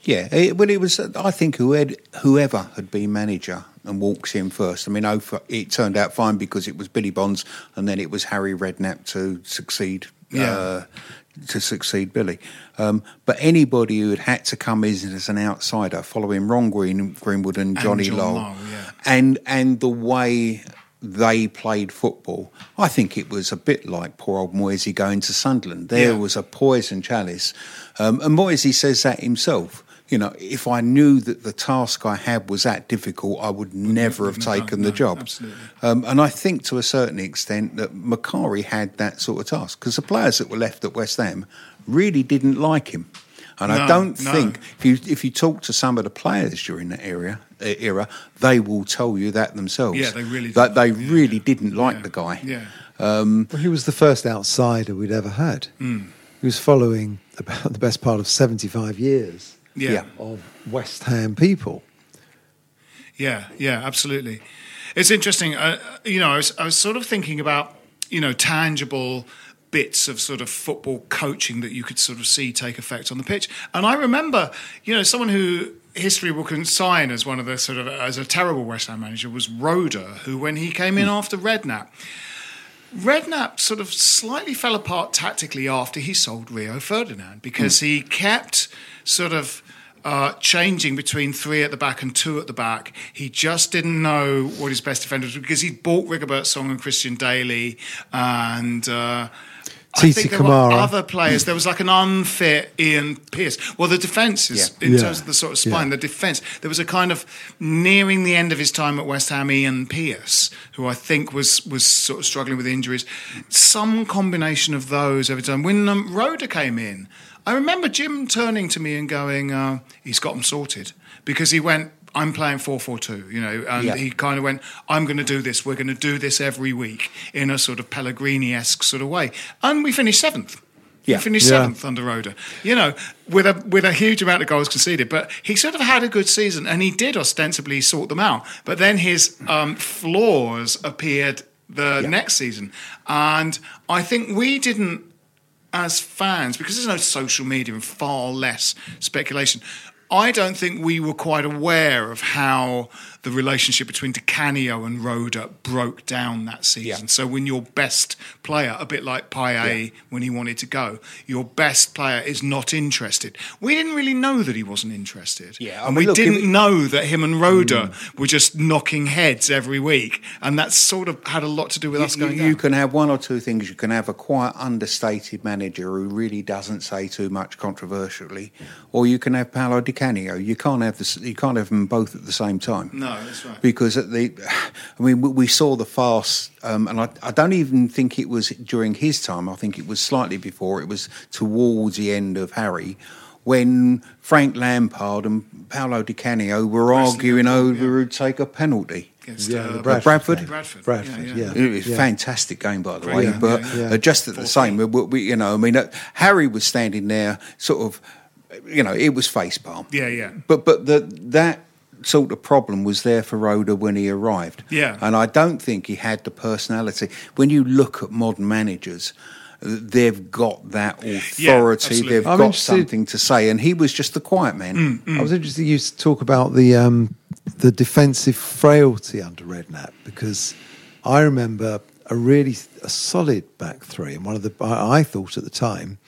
Yeah, it, well, it was. I think whoever, whoever had been manager and walks in first. I mean, oh, it turned out fine because it was Billy Bonds, and then it was Harry Redknapp to succeed. Yeah. Uh, to succeed Billy, um, but anybody who had had to come in as an outsider, following Ron Green, Greenwood and Johnny John Lyall, Lyall, yeah. and and the way they played football, I think it was a bit like poor old Moisey going to Sunderland. There Yeah. was a poison chalice, um, and Moisey says that himself. You know, if I knew that the task I had was that difficult, I would never have wouldn't have taken done, the no, job. absolutely. Um, and I think to a certain extent that Macari had that sort of task because the players that were left at West Ham really didn't like him. And I don't no. think if you if you talk to some of the players during that era uh, era, they will tell you that themselves. Yeah, they really that didn't they like really yeah. didn't like Yeah. the guy. Yeah. Well, he was the first outsider we'd ever had. Hmm. He was following about <laughs> the best part of 75 years Yeah. Yeah. of West Ham people. Yeah, yeah, absolutely. It's interesting. Uh, you know, I was, I was sort of thinking about, you know, tangible bits of sort of football coaching that you could sort of see take effect on the pitch. And I remember, you know, someone who history will consign as one of the sort of as a terrible West Ham manager was Roeder, who when he came in after Redknapp, Redknapp sort of slightly fell apart tactically after he sold Rio Ferdinand because he kept sort of uh, changing between three at the back and two at the back. He just didn't know what his best defender was because he'd bought Rigobert Song and Christian Dailly and. Uh, I think there were other players. There was like an unfit Ian Pearce. Well, the defence is Yeah. in Yeah. terms of the sort of spine. Yeah. The defence. There was a kind of nearing the end of his time at West Ham, Ian Pearce, who I think was was sort of struggling with injuries. Some combination of those every time. When um, Roeder came in, I remember Jim turning to me and going, uh, "He's got them sorted," because he went. I'm playing 4-4-2, you know, and Yeah. he kind of went, I'm going to do this. We're going to do this every week in a sort of Pellegrini-esque sort of way. And we finished seventh. Yeah. We finished Yeah. seventh under Roeder. You know, with a with a huge amount of goals conceded, but he sort of had a good season, and he did ostensibly sort them out. But then his um, flaws appeared the next season, and I think we didn't, as fans, because there's no social media and far less speculation. I don't think we were quite aware of how the relationship between Di Canio and Roeder broke down that season. Yeah. So when your best player, a bit like Payet when he wanted to go, your best player is not interested. We didn't really know that he wasn't interested. Yeah, I and we look, didn't Hmm. know that him and Roeder were just knocking heads every week, and that sort of had a lot to do with us going you down. can have one or two things. You can have a quite understated manager who really doesn't say too much controversially, or you can have Paolo Di Canio. You can't have this. You can't have them both at the same time. No, that's right. Because at the, I mean, we- we saw the farce, um, and I, I don't even think it was during his time. I think it was slightly before. It was towards the end of Harry. When Frank Lampard and Paolo Di Canio were arguing over who'd take a penalty. Against, Yeah, uh, Bradford. Bradford. Bradford. Bradford, yeah. It was a fantastic game, by the Great way. game, but yeah, yeah. uh, just at the same, we, we, you know, I mean, uh, Harry was standing there, sort of, you know, it was face palm. Yeah, yeah. But but the that sort of problem was there for Roeder when he arrived. Yeah. and I don't think he had the personality. When you look at modern managers. uh, They've got that authority. absolutely. They've I'm got something to say, and he was just the quiet man. Mm. I was interested you used to talk about the um, the defensive frailty under Redknapp because I remember a really a solid back three and one of the I, I thought at the time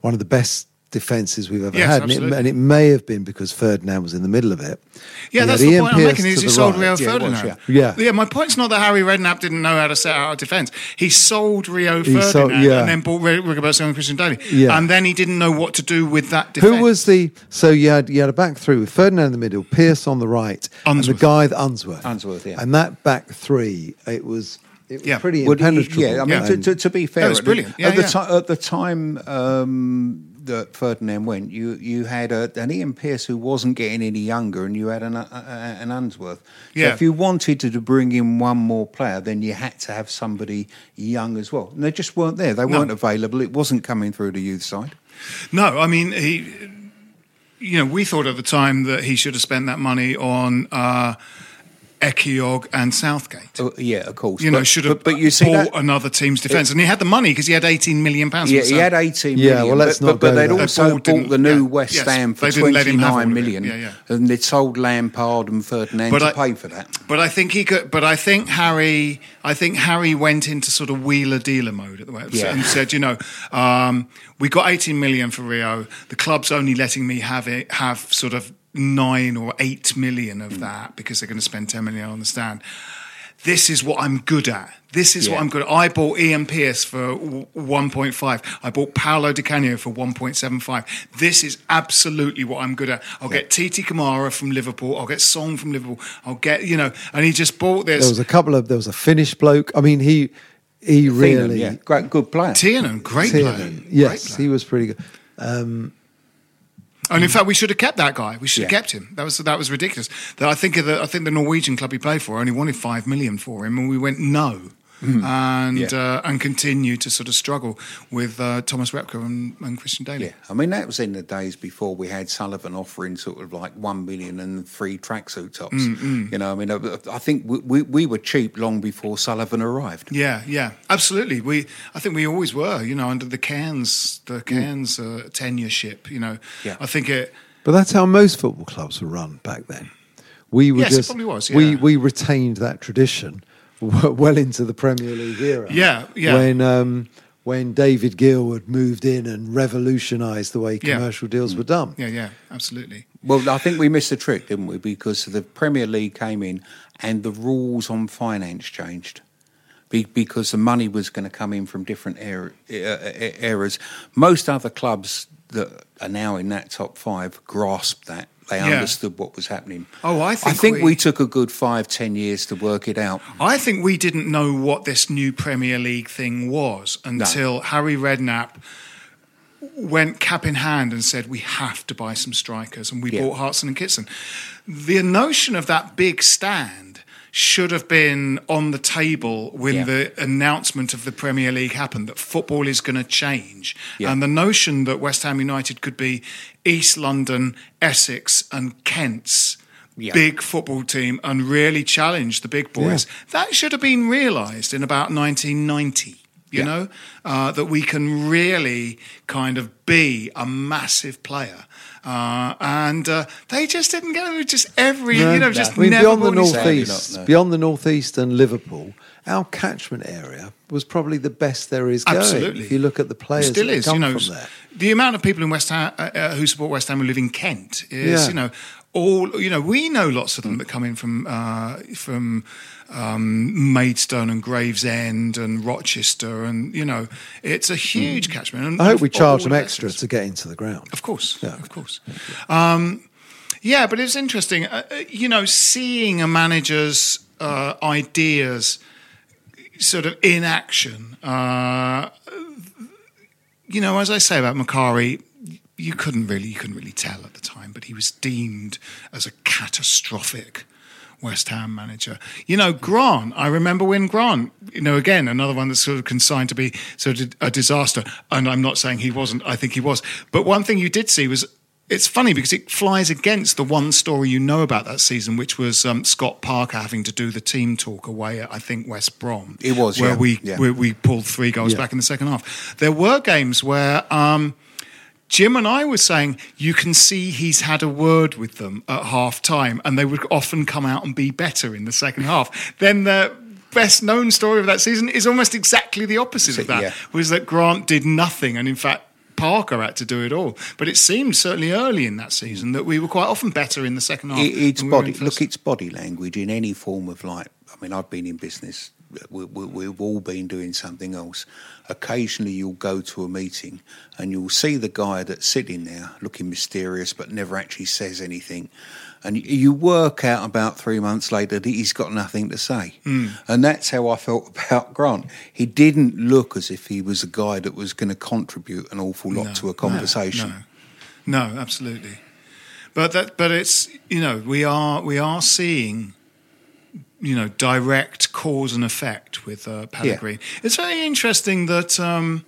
one of the best defenses we've ever Yes, had, and it, and it may have been because Ferdinand was in the middle of it. Yeah, We that's the Ian point I'm making. Is he sold right. Rio Yeah, it was, Ferdinand? yeah. yeah. My point's not that Harry Redknapp didn't know how to set out a defence. He sold Rio He Ferdinand sold- yeah. and then bought Rig- Rigobert and Christian Dailly. Yeah. And then he didn't know what to do with that defence. Who was the so you had you had a back three with Ferdinand in the middle, Pearce on the right, and the guy that Unsworth. Unsworth, yeah. And that back three, it was it was Yeah. pretty Well, impenetrable. Yeah, I mean, Yeah. To, to, to be fair, it was brilliant. Yeah, at, the yeah. ti- at the time um, that Ferdinand went, you you had a, an Ian Pearce who wasn't getting any younger, and you had an, uh, an Unsworth. So Yeah. if you wanted to, to bring in one more player, then you had to have somebody young as well. And they just weren't there. They weren't available. It wasn't coming through the youth side. No, I mean he. You know, we thought at the time that he should have spent that money on uh, Ehiogu and Southgate. Uh, yeah, of course. You know, should have But, but you see bought that. another team's defence, and he had the money because he had eighteen million pounds. Yeah, from he had South- 18 Yeah, million, well, let's but, not but, but they'd there. also They bought the new yeah, West yes, Ham for they didn't let him have all 29 of it. million, Yeah, yeah. and they'd sold Lampard and Ferdinand But to I- pay for that. But I think he could. But I think Harry. I think Harry went into sort of wheeler dealer mode at the way Yeah. and said, you know, um, we got 18 million for Rio. The club's only letting me have it. Have sort of nine or eight million of that because they're going to spend 10 million on the stand. this is what I'm good at. This is what I'm good at. I bought Ian Pearce for 1.5. I bought Paolo Di Canio for 1.75. This is absolutely what I'm good at. I'll get Titi Camara from Liverpool. I'll get Song from Liverpool. I'll get, you know, and he just bought this. There was a couple of there was a Finnish bloke. I mean, he he Feenan, really yeah, great, good player. Tihinen, great Tihinen. player. Great Yes, player. he was pretty good. Um, And in mm. fact, we should have kept that guy. We should have kept him. That was that was ridiculous. That I think of the I think the Norwegian club he played for only wanted five million for him, and we went no, and Yeah. uh, and continued to sort of struggle with uh, Tomas Repka and, and Christian Dailly. Yeah, I mean that was in the days before we had Sullivan offering sort of like one million and three tracksuit tops. Mm, You know, I mean, I, I think we, we, we were cheap long before Sullivan arrived. Yeah, yeah, absolutely. We, I think we always were. You know, under the Cearns, the Cearns uh, tenureship. You know, Yeah. I think it. But that's how most football clubs were run back then. We were Yes, it just probably was, we yeah. we retained that tradition w- well into the Premier League era. Yeah, yeah. When um, when David Gill had moved in and revolutionised the way Yeah. commercial deals were done. Yeah, yeah, absolutely. Well, I think we missed the trick, didn't we? Because the Premier League came in and the rules on finance changed. Because the money was going to come in from different areas. Most other clubs that are now in that top five grasped that. They Yeah. understood what was happening. Oh, I I think think we- we took a good five, ten years to work it out. I think we didn't know what this new Premier League thing was until Harry Redknapp went cap in hand and said we have to buy some strikers, and we Yeah. bought Hartson and Kitson. The notion of that big stand should have been on the table when Yeah. the announcement of the Premier League happened that football is going to change, Yeah. and the notion that West Ham United could be East London, Essex, and Kent's. Yeah. Big football team and really challenge the big boys. That should have been realised in about 1990 you Yeah. know, uh, that we can really kind of be a massive player. Uh, and uh, they just didn't get it. Just every, you know, just I mean, never beyond the northeast, no. beyond the northeast and Liverpool, our catchment area was probably the best there is going. Absolutely. If you look at the players Still that is, you know, the amount of people in West Ham uh, uh, who support West Ham who live in Kent is, Yeah. you know, all you know. We know lots of them that come in from uh, from um, Maidstone and Gravesend and Rochester, and you know, it's a huge catchment. And I hope we charge them extra to get into the ground. Of course, of course. Um, yeah, but it's interesting, uh, uh, you know, seeing a manager's uh, ideas sort of in action. Uh, you know, as I say about Macari, you couldn't really, you couldn't really tell at the time, but he was deemed as a catastrophic. West Ham manager. You know, Grant, I remember when Grant, you know, again, another one that's sort of consigned to be sort of a disaster. And I'm not saying he wasn't, I think he was. But one thing you did see was it's funny because it flies against the one story you know about that season, which was um, Scott Parker having to do the team talk away at, I think, West Brom. It was, where yeah, we yeah. where we pulled three goals Yeah. back in the second half. There were games where um, Jim and I were saying you can see he's had a word with them at half time, and they would often come out and be better in the second half. Then the best known story of that season is almost exactly the opposite of that, Yeah. was that Grant did nothing, and in fact. Parker had to do it all, but it seemed certainly early in that season that we were quite often better in the second half. It, it's we body. Look, it's body language in any form of like. I mean, I've been in business. We, we, we've all been doing something else. Occasionally, you'll go to a meeting and you'll see the guy that's sitting there looking mysterious but never actually says anything. And you- work out about three months later that he's got nothing to say. Hmm. And that's how I felt about Grant. He didn't look as if he was a guy that was going to contribute an awful lot No, to a conversation. No, no, absolutely. But that, but it's you know we are we are seeing you know direct cause and effect with uh, Pellegrini. It's very interesting that um,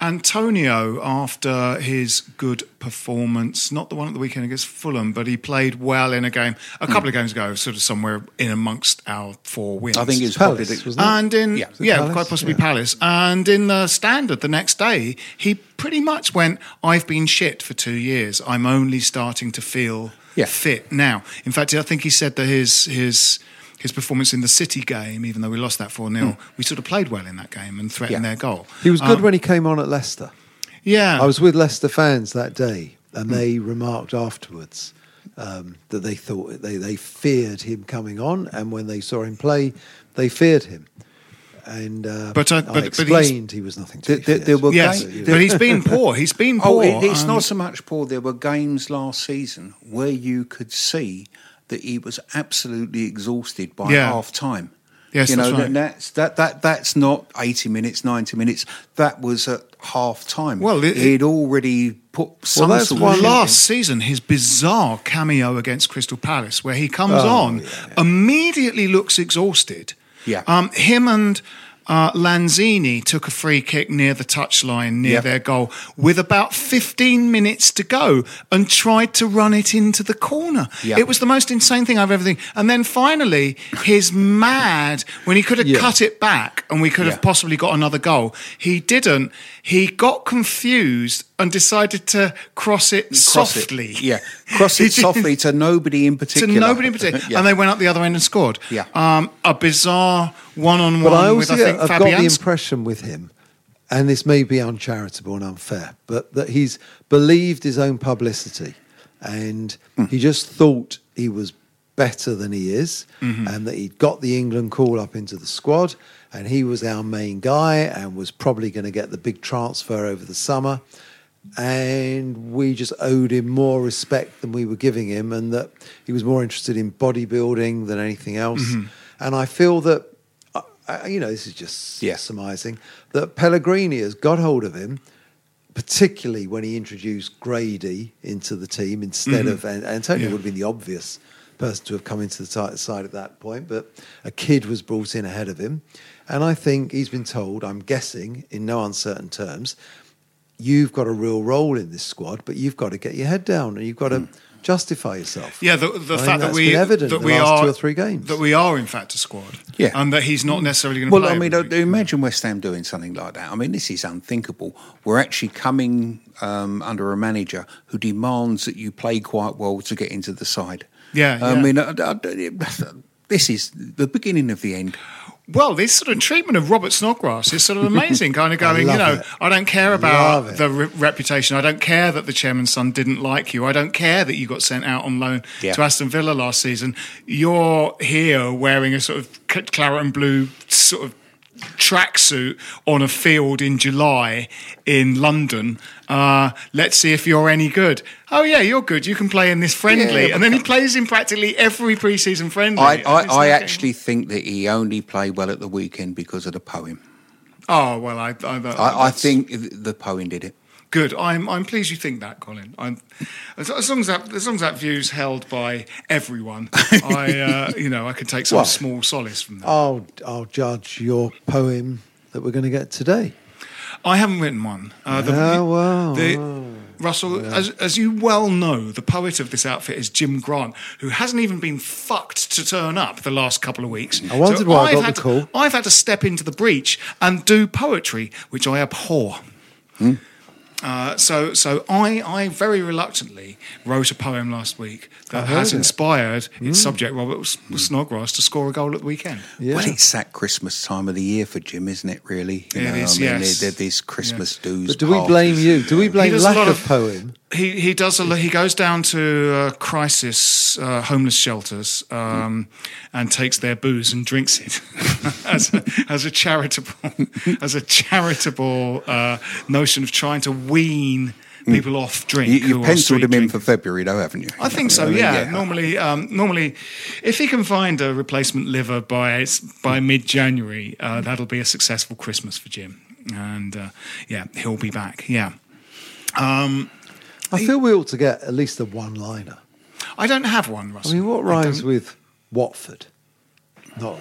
Antonio, after his good performance, not the one at the weekend against Fulham, but he played well in a game a couple of games ago, sort of somewhere in amongst our four wins. I think it's Palace, probably the, wasn't it? And in Yeah. yeah, Palace? quite possibly Yeah. Palace. And in the standard the next day, he pretty much went, I've been shit for two years. I'm only starting to feel Yeah. fit now. In fact, I think he said that his his his performance in the City game, even though we lost that 4 0, we sort of played well in that game and threatened. Yeah. their goal. He was good Um, when he came on at Leicester. Yeah. I was with Leicester fans that day, and Hmm. they remarked afterwards um, that they thought they, they feared him coming on, and when they saw him play, they feared him. And uh, But, uh, I but- but explained he was nothing to there, there were yes, games, but he's been poor. He's been <laughs> Oh, poor. it, it's um, not so much poor. There were games last season where you could see that he was absolutely exhausted by Yeah. half time. Yes, you know that's right. that's that that that's not eighty minutes, ninety minutes. That was at half time. Well, it- he'd already put some that's Well, of last season, his bizarre cameo against Crystal Palace, where he comes Oh, on, yeah, immediately looks exhausted. Yeah. Um, him and uh, Lanzini took a free kick near the touchline, near Yeah. their goal, with about 15 minutes to go, and tried to run it into the corner. Yeah. It was the most insane thing I've ever seen. And then finally, his mad, when he could have cut it back and we could have possibly got another goal, he didn't. He got confused and decided to cross it Cross it. softly. Yeah, cross it <laughs> softly to nobody in particular. To nobody in particular. <laughs> Yeah. And they went up the other end and scored. Yeah. Um, a bizarre one on But I one with, also I think, I've got the impression with him, and this may be uncharitable and unfair, but that he's believed his own publicity, and Hmm. he just thought he was better than he is, Mm-hmm. and that he'd got the England call up into the squad, and he was our main guy, and was probably going to get the big transfer over the summer. And we just owed him more respect than we were giving him, and that he was more interested in bodybuilding than anything else. Mm-hmm. And I feel that you know, this is just Yeah. surmising that Pellegrini has got hold of him, particularly when he introduced Grady into the team instead of and Antonio Yeah. would have been the obvious person to have come into the side at that point, but a kid was brought in ahead of him, and I think he's been told, I'm guessing in no uncertain terms, you've got a real role in this squad, but you've got to get your head down and you've got to justify yourself. Yeah, the, the fact that we evident that in the we last are two or three games. that we are in fact a squad. Yeah. and that he's not necessarily going to Well, play. I mean, every uh, imagine West Ham doing something like that. I mean, this is unthinkable. We're actually coming um, under a manager who demands that you play quite well to get into the side. Yeah, I yeah. mean, uh, uh, this is the beginning of the end. Well, this sort of treatment of Robert Snodgrass is sort of amazing. Kind of <laughs> going, you know, it. I don't care about the re- reputation. I don't care that the chairman's son didn't like you. I don't care that you got sent out on loan Yeah. to Aston Villa last season. You're here wearing a sort of claret and blue sort of tracksuit on a field in July in London. Uh, let's see if you're any good. Oh yeah, you're good. You can play in this friendly, Yeah, and then he plays in practically every preseason friendly. I, I, I actually think that he only played well at the weekend because of the poem. Oh well, I I, I, I think the poem did it. Good. I'm I'm pleased you think that, Colin. I'm, as, as long as that as long as that view's held by everyone, <laughs> I uh, you know I can take some Well, small solace from that. I'll, I'll judge your poem that we're going to get today. I haven't written one. Uh, the, Oh, well, the-. Russell, as, as you well know, the poet of this outfit is Jim Grant, who hasn't even been fucked to turn up the last couple of weeks. I wondered why I I've got had the to- I've had to step into the breach and do poetry, which I abhor. Hmm. Uh, so, so I, I very reluctantly wrote a poem last week that has inspired Hmm. its subject, Robert S- Snodgrass, to score a goal at the weekend. Yeah. Well, it's that Christmas time of the year for Jim, isn't it? Really, you It know, is, I mean, yes. they're, they're these Christmas dues. But do we blame you? Do we blame lack of, of- poem? He he does a he goes down to uh, crisis uh, homeless shelters um, and takes their booze and drinks it <laughs> as a, as a charitable <laughs> as a charitable uh, notion of trying to wean people off drink. You, you've penciled him in for February, though, haven't you? I think so. mean, Yeah. Normally, um, normally, if he can find a replacement liver by by mid January, uh, that'll be a successful Christmas for Jim. And uh, yeah, he'll be back. Yeah. Um, I feel we ought to get at least a one-liner. I don't have one, Russell. I mean, what I rhymes with Watford? Not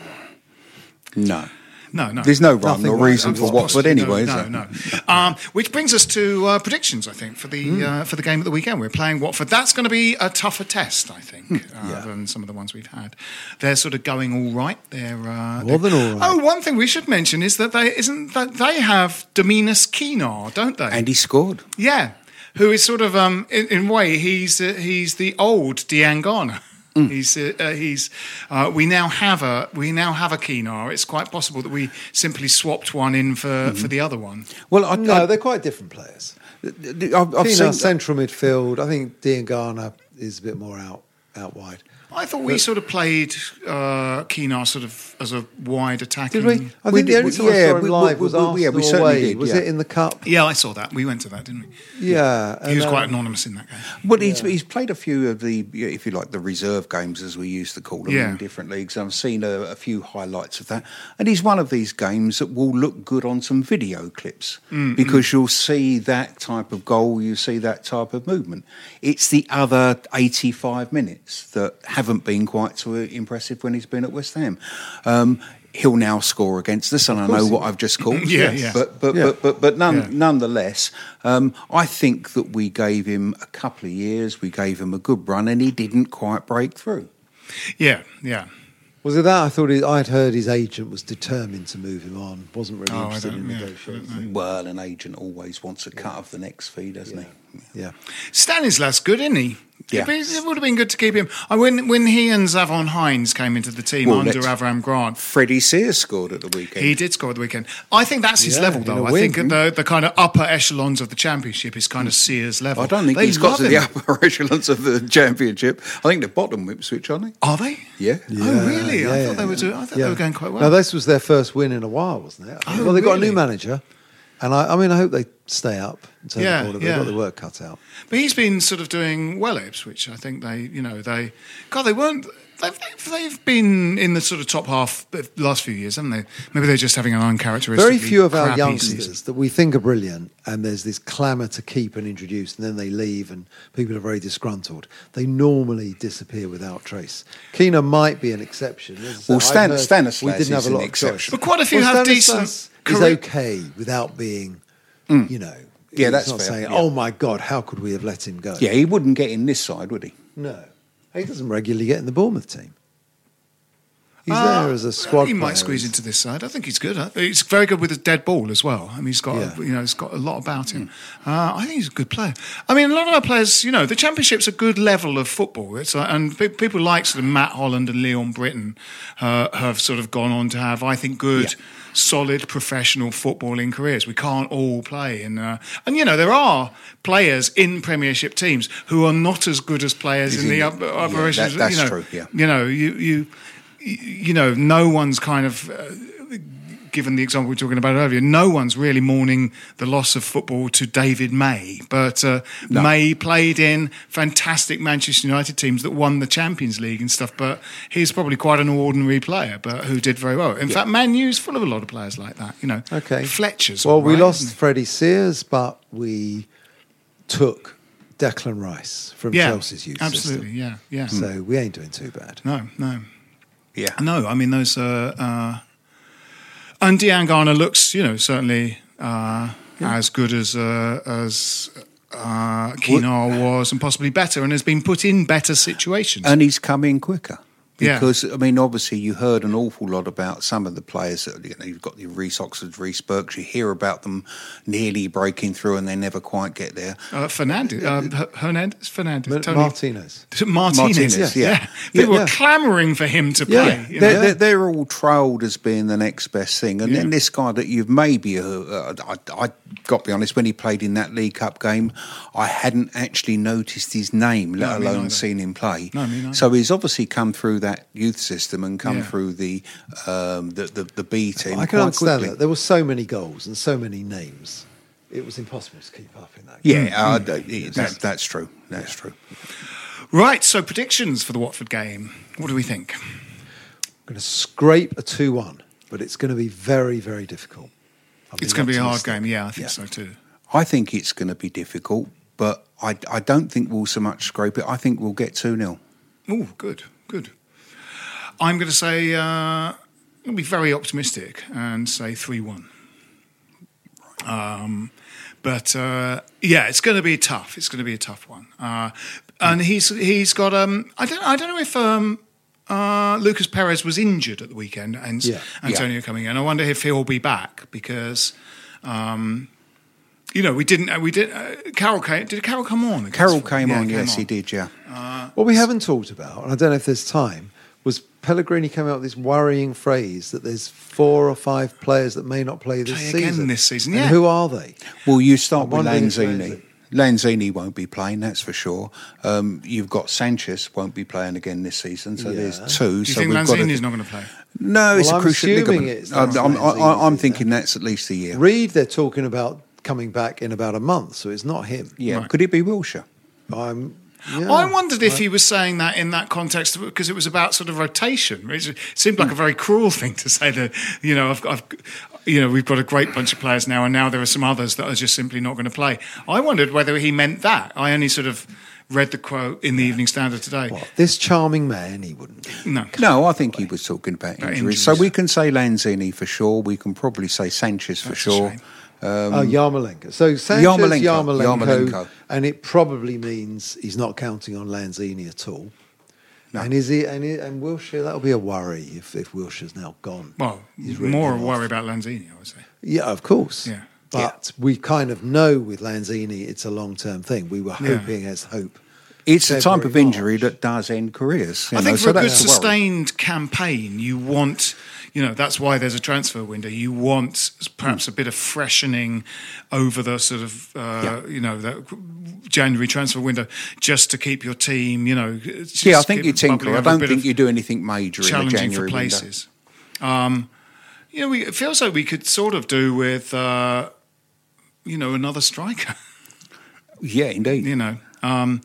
No. No, no. There's no rhyme Nothing or reason for Watford anyway, No, is no. no. Um, which brings us to uh, predictions. I think for the Hmm. uh, for the game at the weekend, we're playing Watford. That's going to be a tougher test, I think, Hmm. uh, than some of the ones we've had. They're sort of going all right. They're uh, More they're- than all right. Oh, one thing we should mention is that they isn't that they have Domingos Quina, don't they? And he scored. Yeah, who is sort of um, in, in a way he's uh, he's the old Diangana. Mm. He's uh, uh, he's uh, we now have a we now have a Quina. It's quite possible that we simply swapped one in for, Mm-hmm. for the other one. Well, I, no, I, they're quite different players. I've, I've seen central midfield. I think Diangana is a bit more out out wide. I thought we sort of played uh, Quina sort of as a wide attacking. Did we? I We think did- the only we- time I yeah, saw him we- live we- was we- Arsenal yeah, we certainly away. did, was yeah. it in the cup? Yeah, I saw that. We went to that, didn't we? Yeah. He was and, quite um, anonymous in that game. Well, he's, he's played a few of the, if you like, the reserve games, as we used to call them Yeah. in different leagues. I've seen a, a few highlights of that. And he's one of these games that will look good on some video clips Mm, because you'll see that type of goal, you see that type of movement. It's the other 85 minutes that haven't been quite so impressive when he's been at West Ham. Um, He'll now score against us, and I know what. I've just called. <laughs> Yeah, yeah. But but, Yeah. but but but none, Yeah. nonetheless, um, I think that we gave him a couple of years, we gave him a good run, and he didn't quite break through. Yeah, yeah. Was it that? I thought he, I'd heard his agent was determined to move him on. Wasn't really Oh, interested don't- in yeah, negotiating. Well, an agent always wants a cut of the next fee, doesn't he? Yeah. Stanislas good, isn't he? Yeah. It would have been good to keep him. I, when when he and Zavon Hines came into the team Well, under Avram Grant, Freddie Sears scored at the weekend. he did score at the weekend. I think that's his Yeah, level, though. I win. think the the kind of upper echelons of the championship is kind of Sears level. I don't think They he's got to the upper <laughs> echelons of the championship. I think the bottom Ipswich, aren't they? Are they? Yeah. Oh, really? I thought they were. Doing, I thought yeah. they were going quite well. Now this was their first win in a while, wasn't it? Oh, well, they got a new manager, and I, I mean, I hope they stay up. And turn Yeah, the corner. They've yeah. got the work cut out. But he's been sort of doing well Ipswich. I think they, you know, they, God, they weren't. They've, they've, they've been in the sort of top half the last few years, haven't they? Maybe they're just having an uncharacteristic. Very few of our crappy youngsters season. that we think are brilliant, and there's this clamour to keep and introduce, and then they leave, and people are very disgruntled. They normally disappear without trace. Quina might be an exception. As I say, Well, I've Stan- Stanislas we didn't have is a an lot of exception. choice. But quite a few Well, have Stanislas decent Is career- okay without being, mm. you know. Yeah, he's that's not fair, saying, yeah. "Oh my God, how could we have let him go?" Yeah, he wouldn't get in this side, would he? No, he doesn't regularly get in the Bournemouth team. He's Uh, there as a squad. He might squeeze into this side. I think he's good. He's very good with his dead ball as well. I mean, he's got Yeah. you know he's got a lot about him. Uh, I think he's a good player. I mean, a lot of our players, you know, the Championship's a good level of football. It's like, and pe- people like sort of Matt Holland and Leon Britton uh, have sort of gone on to have, I think, good. Solid professional footballing careers. We can't all play, in, uh, and you know there are players in Premiership teams who are not as good as players in the Yeah, upper, upper that- that's you know, true, yeah. you know, you you you know, no one's kind of. Uh, Given the example we were talking about earlier, no one's really mourning the loss of football to David May. But uh, May played in fantastic Manchester United teams that won the Champions League and stuff. But he's probably quite an ordinary player, but who did very well. In fact, Man U's full of a lot of players like that. You know, Okay. Fletcher's. Well, all we lost? Freddie Sears, but we took Declan Rice from Yeah, Chelsea's youth absolutely. system. Yeah, yeah. So we ain't doing too bad. No, no. Yeah. No, I mean those. Uh, uh, and Diangana looks, you know, certainly uh, as good as uh, as uh, Quina was, and possibly better, and has been put in better situations. And he's come in quicker. Yeah. Because, I mean, obviously, you heard an awful lot about some of the players. That, you know, you've got the Reece Oxford, Reece Burks. You hear about them nearly breaking through and they never quite get there. uh, Fernandez, uh, H- Hernandez, Fernandez, Ma- Tony- Martinez. Martinez, Martinez, yeah. yeah. People Yeah. were clamouring for him to Yeah. play. you They're, they're, they're all trailed as being the next best thing. And Yeah. then this guy that you've maybe, uh, uh, I, I got to be honest, when he played in that League Cup game, I hadn't actually noticed his name, let No, alone seen him play. No, me so he's obviously come through that youth system and come Yeah. through the, um, the, the the B team. I can understand quickly. that. There were so many goals and so many names. It was impossible to keep up in that. Yeah, game. uh, that, that, that's true. That's true. Right, so predictions for the Watford game. What do we think? I'm going to scrape a 2 1, but it's going to be very, very difficult. I'm It's going to be a hard game. Yeah, I think Yeah. so too. I think it's going to be difficult, but I, I don't think we'll so much scrape it. I think we'll get 2 0. Oh, good, good. I'm going to say, uh, I'm going to be very optimistic and say 3 1. Um, but uh, yeah, it's going to be tough. It's going to be a tough one. Uh, and he's he's got um I don't I don't know if um uh, Lucas Perez was injured at the weekend and Yeah. Antonio coming in. I wonder if he'll be back because um, you know we didn't uh, we did uh, Carroll came did Carroll come on? Fulham? came Yeah, on, yes, he did, yeah. What we haven't talked about, and I don't know if there's time, was Pellegrini came out with this worrying phrase that there's four or five players that may not play this Play again season. this season, And yeah. who are they? Well, you start I'm with Lanzini. Lanzini- Lanzini won't be playing, that's for sure. Um, you've got Sanchez won't be playing again this season, so Yeah. there's two. Do you so think we've to- Lanzini's not going to play? No, it's Well, a I'm crucial ligament. it's I'm, I'm, I'm is it? thinking that's at least a year. Reid, they're talking about coming back in about a month, so it's not him. yeah, Right. could it be Wilshere? I'm. Yeah, I wondered if he was saying that in that context because it was about sort of rotation. It seemed like a very cruel thing to say that you know I've, I've you know we've got a great bunch of players now, and now there are some others that are just simply not going to play. I wondered whether he meant that. I only sort of read the quote in the Evening Standard today. What, this charming man, he wouldn't. No, No, I think he was talking about About injuries. So we can say Lanzini for sure. We can probably say Sanchez for That's a sure. Shame. oh, Yarmolenko. So Sanchez, Yarmolenko, Yarmolenko, Yarmolenko. and it probably means he's not counting on Lanzini at all. No. And is he? And, he, and Wilshere, that'll be a worry if, if Wilshere's now gone. well, He's written more a off. worry about Lanzini, I would say. Yeah, of course. Yeah. But we kind of know with Lanzini it's a long term thing. We were Yeah. hoping as hope. It's the type of injury March. that does end careers. you I know, think so for a good that's the worry. sustained campaign, you want, you know, that's why there's a transfer window. You want perhaps a bit of freshening over the sort of, uh, you know, that January transfer window, just to keep your team, you know. Yeah, I think you tinker. I don't think you do anything major in the January for window. places. Um, you know, we, it feels like we could sort of do with, uh, you know, another striker. Yeah, indeed. you know, um,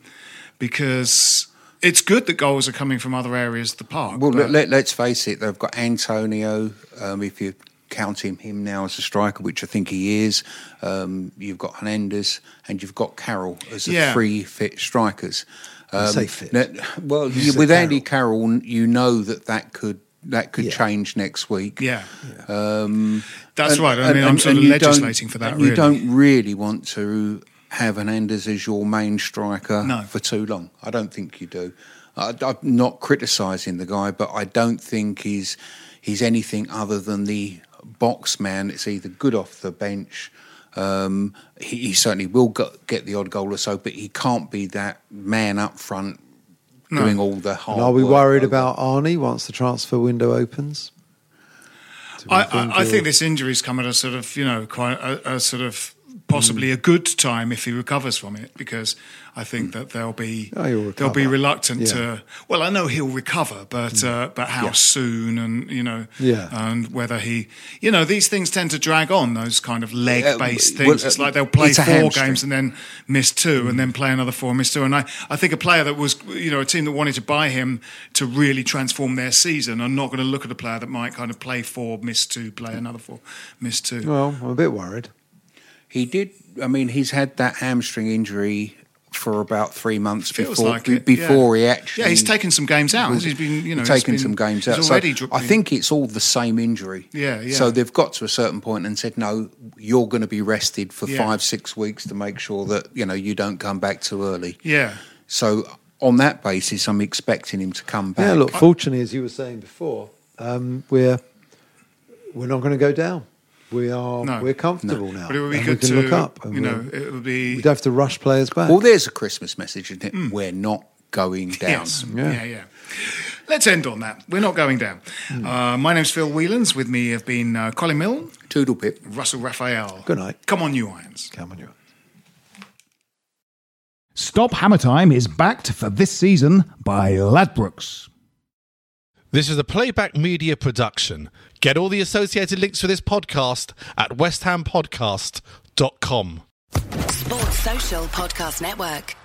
because it's good that goals are coming from other areas of the park. Well, but- let, let, us face it. They've got Antonio. Um, if you count him him now as a striker, which I think he is, um, you've got Hernandez and you've got Carroll as the Yeah. three fit strikers. Um, say fit. now- well, You you, say with Andy Carroll. Carroll, you know that that could that could Yeah. change next week. yeah, Um, that's and- right. I and- mean, I'm sort of and you don't- legislating for that. and Really, You don't really want to have Hernandez as your main striker No. for too long. I don't think you do. I, I'm not criticising the guy, but I don't think he's he's anything other than the box man. It's either good off the bench. Um, he, he certainly will get, get the odd goal or so, but he can't be that man up front No. doing all the hard. And are we work worried over- about Arnie once the transfer window opens? Do we I, I, I think this injury's come at a sort of, you know, quite a, a sort of possibly a good time if he recovers from it, because I think that they'll be Oh, he'll they'll be reluctant Yeah. to. Well, I know he'll recover, but uh, but how soon, and you know, Yeah. and whether he, you know, these things tend to drag on. Those kind of leg-based Uh, things. well, it's uh, like they'll play four hamstring. games and then miss two, and then play another four, and miss two. And I, I think a player that was, you know, a team that wanted to buy him to really transform their season are not going to look at a player that might kind of play four, miss two, play another four, miss two. Well, I'm a bit worried. He did. I mean, he's had that hamstring injury for about three months Feels before like it, before yeah. he actually. Yeah, he's taken some games out. He's been, you know, He's he's taken some games out. So already dro- I think it's all the same injury. Yeah, yeah. So they've got to a certain point and said, no, you're going to be rested for Yeah. five, six weeks to make sure that you know you don't come back too early. Yeah. So on that basis, I'm expecting him to come back. Yeah, look, fortunately, as you were saying before, um, we're we're not going to go down. We are No. we're comfortable now. But it would be and good to, look up. And you know, we'll- it would be. we don't have to rush players back. Well, there's a Christmas message, isn't it? We're not going down. Yes. Yeah. Yeah. yeah, Let's end on that. We're not going down. Hmm. Uh, my name's Phil Whelans. With me have been uh, Colin Mill, Toodle pip. Russell Raphael. Good night. Come on, you Irons. Come on, you. Stop Hammer Time is backed for this season by Ladbrokes. This is a playback media production. Get all the associated links for this podcast at westhampodcast.com. Sports Social Podcast Network.